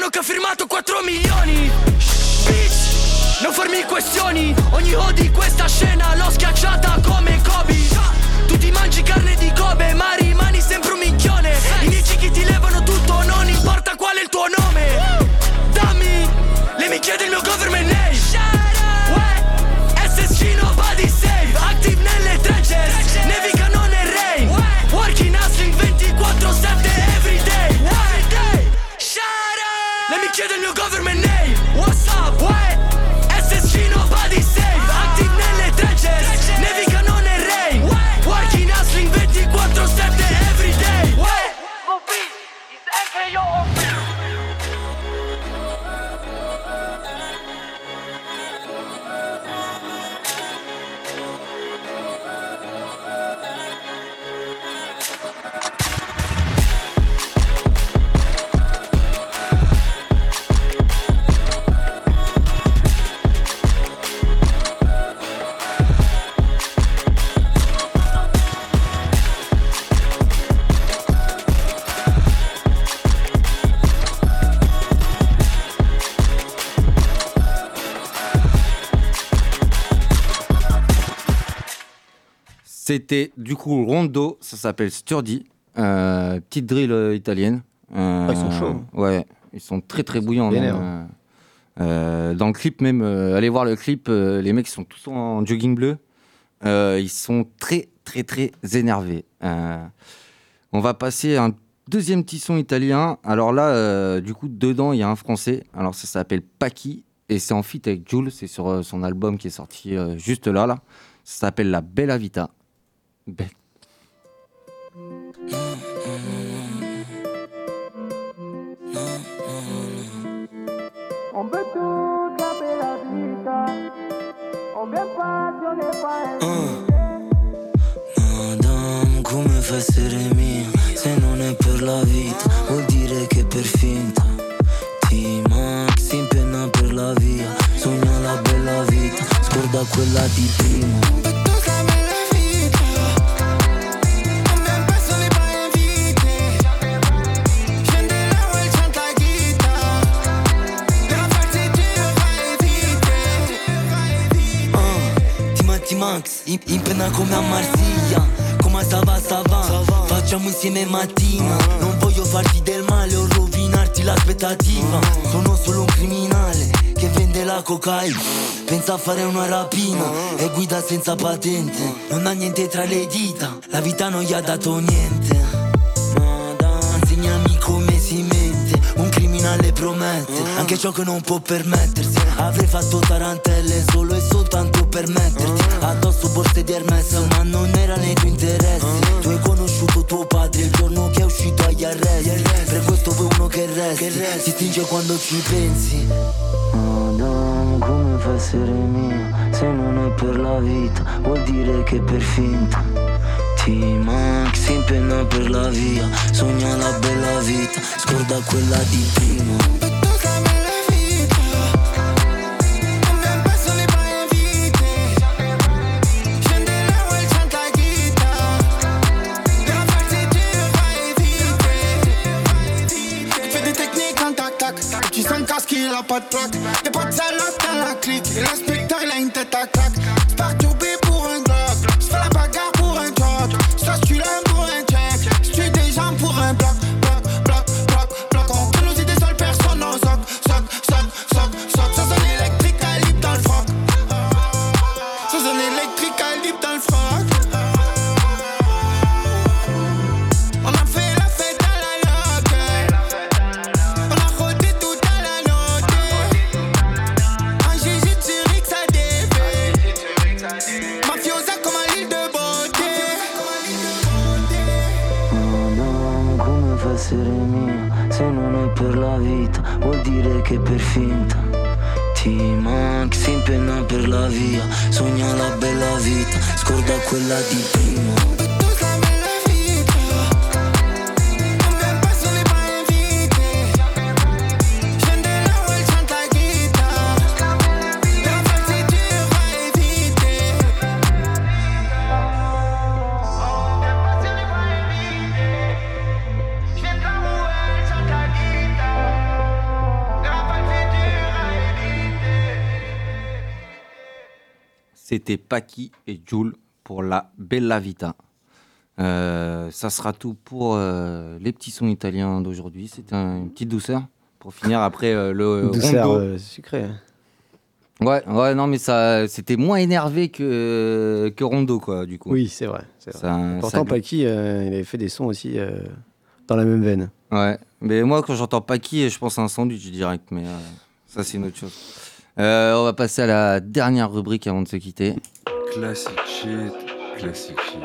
l'italiano che ha firmato 4 milioni. Bitch, non farmi questioni. Ogni O di questa scena l'ho schiacciata come Kobe. Tu ti mangi carne C'était du coup Rondo, ça s'appelle Sturdy, euh, petite drill euh, italienne. Euh, Ah, ils sont chauds. Ouais, ils sont très très bouillants. Euh, euh, dans le clip même, allez voir le clip, les mecs sont tous en jogging bleu. Ils sont très très très énervés. On va passer à un deuxième petit son italien. Alors là, du coup, dedans il y a un français. Alors ça s'appelle Paki et c'est en feat avec Jules. C'est sur son album qui est sorti juste là là. Ça s'appelle La Bella Vita. Be- On veut toute la bella vita. On vient pas, on n'est pas Madame, come fa a essere mia? Se non è per la vita, vuol dire che è per finta. T-Max si impenna per la via, sogna la bella vita, scorda quella di prima. Timati Max, in, in penna come a Marsiglia. Come stava stava, facciamo insieme mattina. Non voglio farti del male o rovinarti l'aspettativa. Sono solo un criminale che vende la cocaina. Pensa a fare una rapina e guida senza patente. Non ha niente tra le dita, la vita non gli ha dato niente. Insegnami come Un criminale promette Anche ciò che non può permettersi. Avrei fatto tarantelle solo e soltanto per metterti. Addosso borse di Hermes Ma non era nei tuoi interessi. Tu hai conosciuto tuo padre il giorno che è uscito agli arresti. Per questo vuoi uno che resti. Si stringe quando ci pensi. Madame, come fa essere mia? Se non è per la vita Vuol dire che per finta. T-Max si impenna per la via Sogna la bella vita Scorda quella di prima Fais des techniques en tac tac. Tu sens le casque, il a pas de plaque. Y'a pas de salope dans la clique. Et l'inspecteur, il a une tête à claque. C'était Paki et Jules pour la Bella Vita. Euh, ça sera tout pour euh, les petits sons italiens d'aujourd'hui. C'était un- une petite douceur pour finir après euh, le Douceur rondo. euh, sucrée. Ouais, ouais, non, mais ça, c'était moins énervé que, que Rondo, quoi, du coup. Oui, c'est vrai. c'est vrai. Pourtant, Paki, il avait fait des sons aussi dans la même veine. Ouais, mais moi, quand j'entends Paki, je pense à un sandwich direct, mais ça, c'est une autre chose. Euh, on va passer à la dernière rubrique avant de se quitter. Classic shit, classic shit,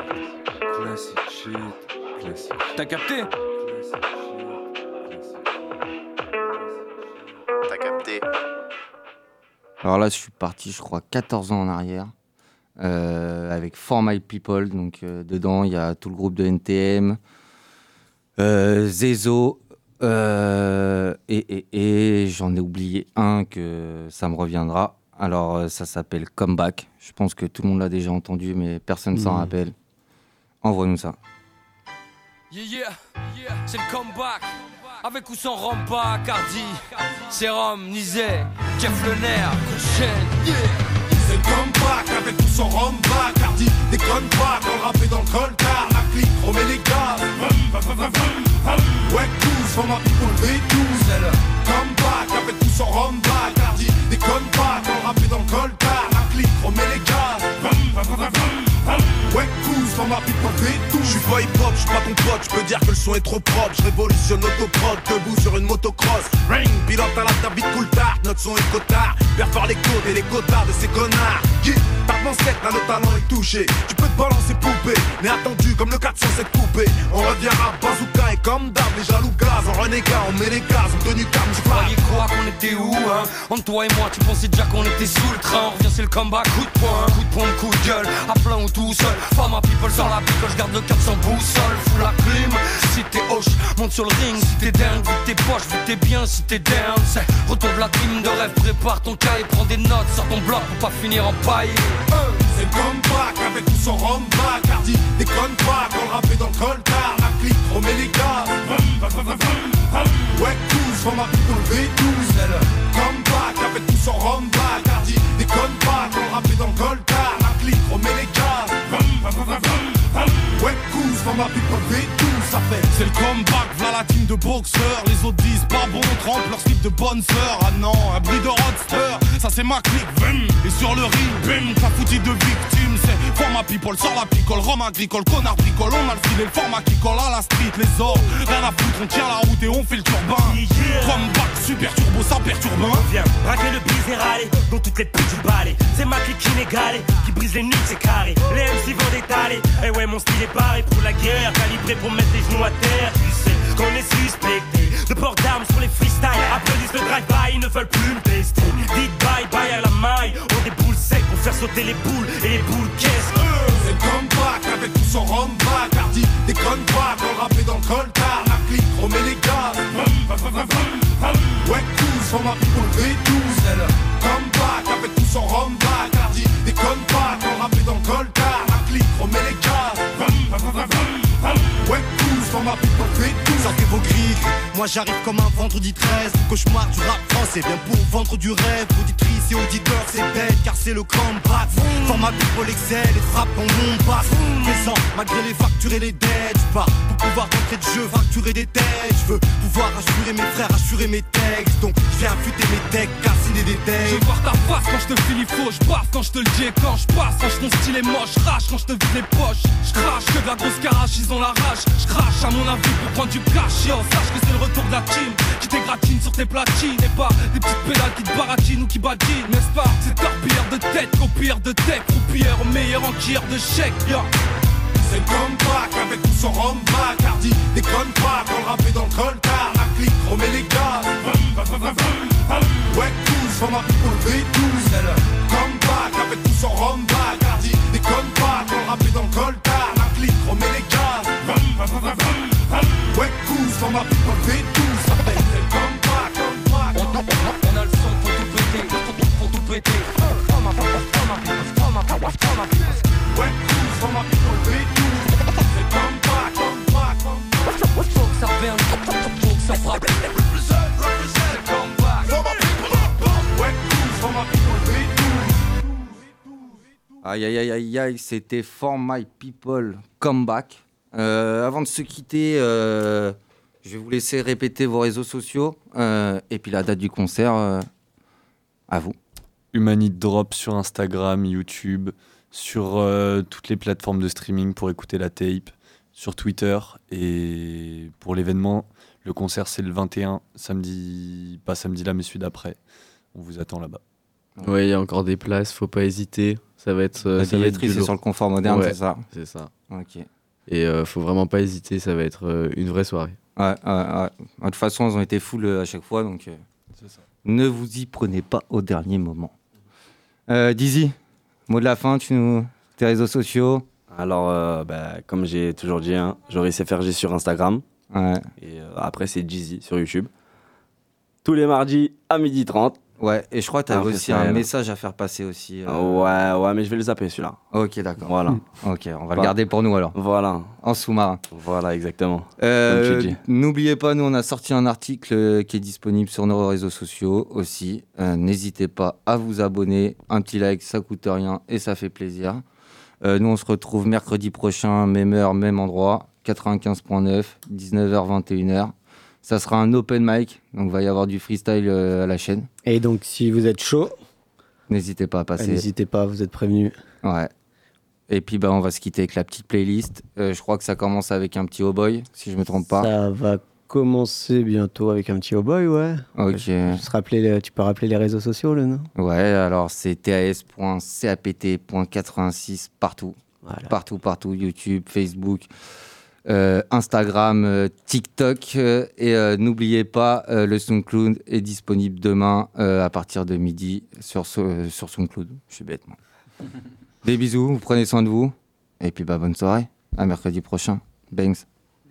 classic shit, classic T'as capté? T'as capté Alors là, je suis parti, je crois, 14 ans en arrière, euh, avec For My People. Donc, euh, dedans, il y a tout le groupe de NTM, euh, Zezo, euh, et, et, et j'en ai oublié un que ça me reviendra. Alors, euh, ça s'appelle Comeback. Je pense que tout le monde l'a déjà entendu, mais personne s'en Mhm. rappelle. Envoie-nous ça. Yeah, yeah, yeah, c'est le comeback. Avec ou sans Rampa, Cardi, Serum, Nizet, Jeff Le Nerf. C'est le comeback avec tout son rhum Cardi déconne Déconne pas quand le rap est dans le coltard La clique remet les vroom, vroom, vroom, vroom. Ouais tous, for my people V12 C'est le comeback avec tout son rumba Car dit déconne pas quand le rap est dans le coltard La clique remet les gaz. Ouais tous, for my people V12 Je suis pas hip-hop, je suis pas ton pote, je peux dire que le son est trop propre. Je révolutionne l'autoprod, debout sur une motocross. Ring, pilote à la David Coulthard, notre son est cotard. Perfore les côtes et les quotas de ces connards. Qui tape mon set, là le talent est touché. Tu peux te balancer poupée, mais attendu comme le 407 coupé. On revient à bazooka et comme d'hab, les jaloux gaz. En renégat, on met les gaz, en tenue Tu camouflage. croyais quoi qu'on était où hein? Entre toi et moi tu pensais déjà qu'on était sous le train. On revient c'est le combat coup de poing Coup de pompe, coup de gueule. À plein ou tout seul. Femme à people sur la picole Je garde le cap sans boussole. Fous la clim Si t'es hoche Monte sur le ring. Si t'es dingue Vu t'es poche Vu t'es bien Si t'es down C'est retour de la team de rêve. Prépare ton cahier Prends des notes Sors ton bloc Pour pas finir en paille Le comeback avec tout son rumba Car dit déconne pas quand le rap est dans le coltard La clique remet les vroom. Ouais tous, for my people V12 C'est le comeback avec tout son déconne pas quand le rap dans le coltard La clique remet les vroom. Ouais tous, my people la team de boxeurs. Les autres disent pas bon, trempe leur slip de bonne sœur. Ah non, un bruit de roadster, ça c'est ma clique. Vum. Et sur le ring, bim, t'as foutu de victime. C'est format people, sort la picole, rhum agricole, connard bricole. On a le filet, le format qui colle à la street, les ordres. Rien à foutre, on tient la route et on fait le turbin. Comeback, super turbo, ça perturbe. hein. Viens, braquer le bise et râler Dans toutes les putes du balai C'est ma clique inégalée Qui brise les nuques, c'est carré Les MC vont détaler Et ouais, mon style est paré pour la guerre Calibré pour mettre les genoux à terre qu'on est suspecté De port d'armes sur les freestyles Applaudissent le drive-by, ils ne veulent plus me tester. Dites bye bye à la maille On des boules secs pour faire sauter les boules Et les boules. Qu'est-ce que C'est le comeback avec tout son rumba Car dit déconne pas quand le rap est dans le coltard. La clique remet les vroom. Ouais tous, for my people V12 C'est le comeback avec tout son rumba Car dit déconne pas quand le rap est dans le coltard. La clique remet les vroom. Ouais tous, for my people V12 Sortez vos grilles, moi j'arrive comme un vendredi 13 Le cauchemar du rap français, bien pour vendre du rêve. Auditrice et auditeur, c'est bête car c'est le comeback Format people excel et frappe en mon basse Présent, malgré les factures et les dettes Je pars. Pour pouvoir rentrer de jeu, facturer des têtes Je veux pouvoir assurer mes frères, assurer mes textes. Donc je viens affûter mes decks, cassiner des Je Je decks voir ta face quand je te file faux, je passe quand je te le dis. Et quand je passe, quand ton style est moche, je rage quand je te vide les poches, je crache que de la grosse carache, ils ont la rage, je crache à mon avis pour prendre du cash, yo, sache que c'est le retour de la team, qui t'égratine sur tes platines, et pas des petites pédales qui te baratinent ou qui badinent, n'est-ce pas? C'est torpilleur de tête, copieur de tech, croupière, meilleur enquilleur de chèque, yo. C'est le comeback avec tout son rumba Car dit déconne pas quand le rap est dans le coltard La clique remet les vroom. Ouais tous, for my people V12 C'est le comeback avec tout son rumba Car dit déconne pas quand le rap est dans le coltard La clique remet les gaz Ouais tous, for my people V12 Ça fait c'est le comeback, comeback On a le son pour tout péter, pour tout, pour tout péter. Ouais tous, for my people V12 C'est le comeback, comeback, comeback Faut que ça berne, faut que ça frappe. Represent, represent, comeback For my people up, up Ouais tous, for my people V12 Aïe aïe aïe aïe aïe, c'était For My People Comeback. Euh, avant de se quitter, euh, je vais vous laisser répéter vos réseaux sociaux euh, et puis la date du concert. euh, à vous. Humanite Drop sur Instagram, YouTube, sur euh, toutes les plateformes de streaming pour écouter la tape, sur Twitter. Et pour l'événement, le concert c'est le 21, samedi, pas samedi là, mais celui d'après. On vous attend là-bas. Ouais, il y a encore des places, faut pas hésiter. Ça va être. euh, La ça va être sur le confort moderne, Ouais, c'est ça? C'est ça. Ok. Et euh, faut vraiment pas hésiter, ça va être euh, une vraie soirée. Ouais, ouais, ouais. De toute façon, ils ont été full euh, à chaque fois, donc euh, ne vous y prenez pas au dernier moment. Euh, Dizzy, mot de la fin, tu nous... tes réseaux sociaux Alors, euh, bah, comme j'ai toujours dit, hein, Joris FRG sur Instagram. Et euh, après, c'est Jeezy sur YouTube. Tous les mardis à 12h30. Ouais, et je crois que tu avais aussi un message à faire passer aussi. euh. Ouais, ouais, mais je vais le zapper celui-là. Ok, d'accord. Voilà. Ok, on va le garder pour nous alors. Voilà. En sous-marin. Voilà, exactement. Euh. N'oubliez pas, nous on a sorti un article euh, qui est disponible sur nos réseaux sociaux aussi. Euh, N'hésitez pas à vous abonner. Un petit like, ça coûte rien et ça fait plaisir. Nous, on se retrouve mercredi prochain, même heure, même endroit, 95.9, 19h, 21h. Ça sera un open mic, donc il va y avoir du freestyle euh, à la chaîne. Et donc, si vous êtes chaud, N'hésitez pas à passer. n'hésitez pas, vous êtes prévenus. Ouais. Et puis bah, on va se quitter avec la petite playlist. Euh, je crois que ça commence avec un petit oh boy, si je me trompe pas. Ça va commencer bientôt avec un petit oh boy, ouais. Ok. Je te rappeler les- tu peux rappeler les réseaux sociaux, là, non Ouais, alors c'est tas.capt.86 partout. Partout, partout. YouTube, Facebook, euh, Instagram, euh, TikTok. euh, et n'oubliez pas, le SoundCloud est disponible demain à partir de midi sur, sur SoundCloud. Je suis bête, moi. Des bisous, vous prenez soin de vous. Et puis bah, bonne soirée. À mercredi prochain. Bangs.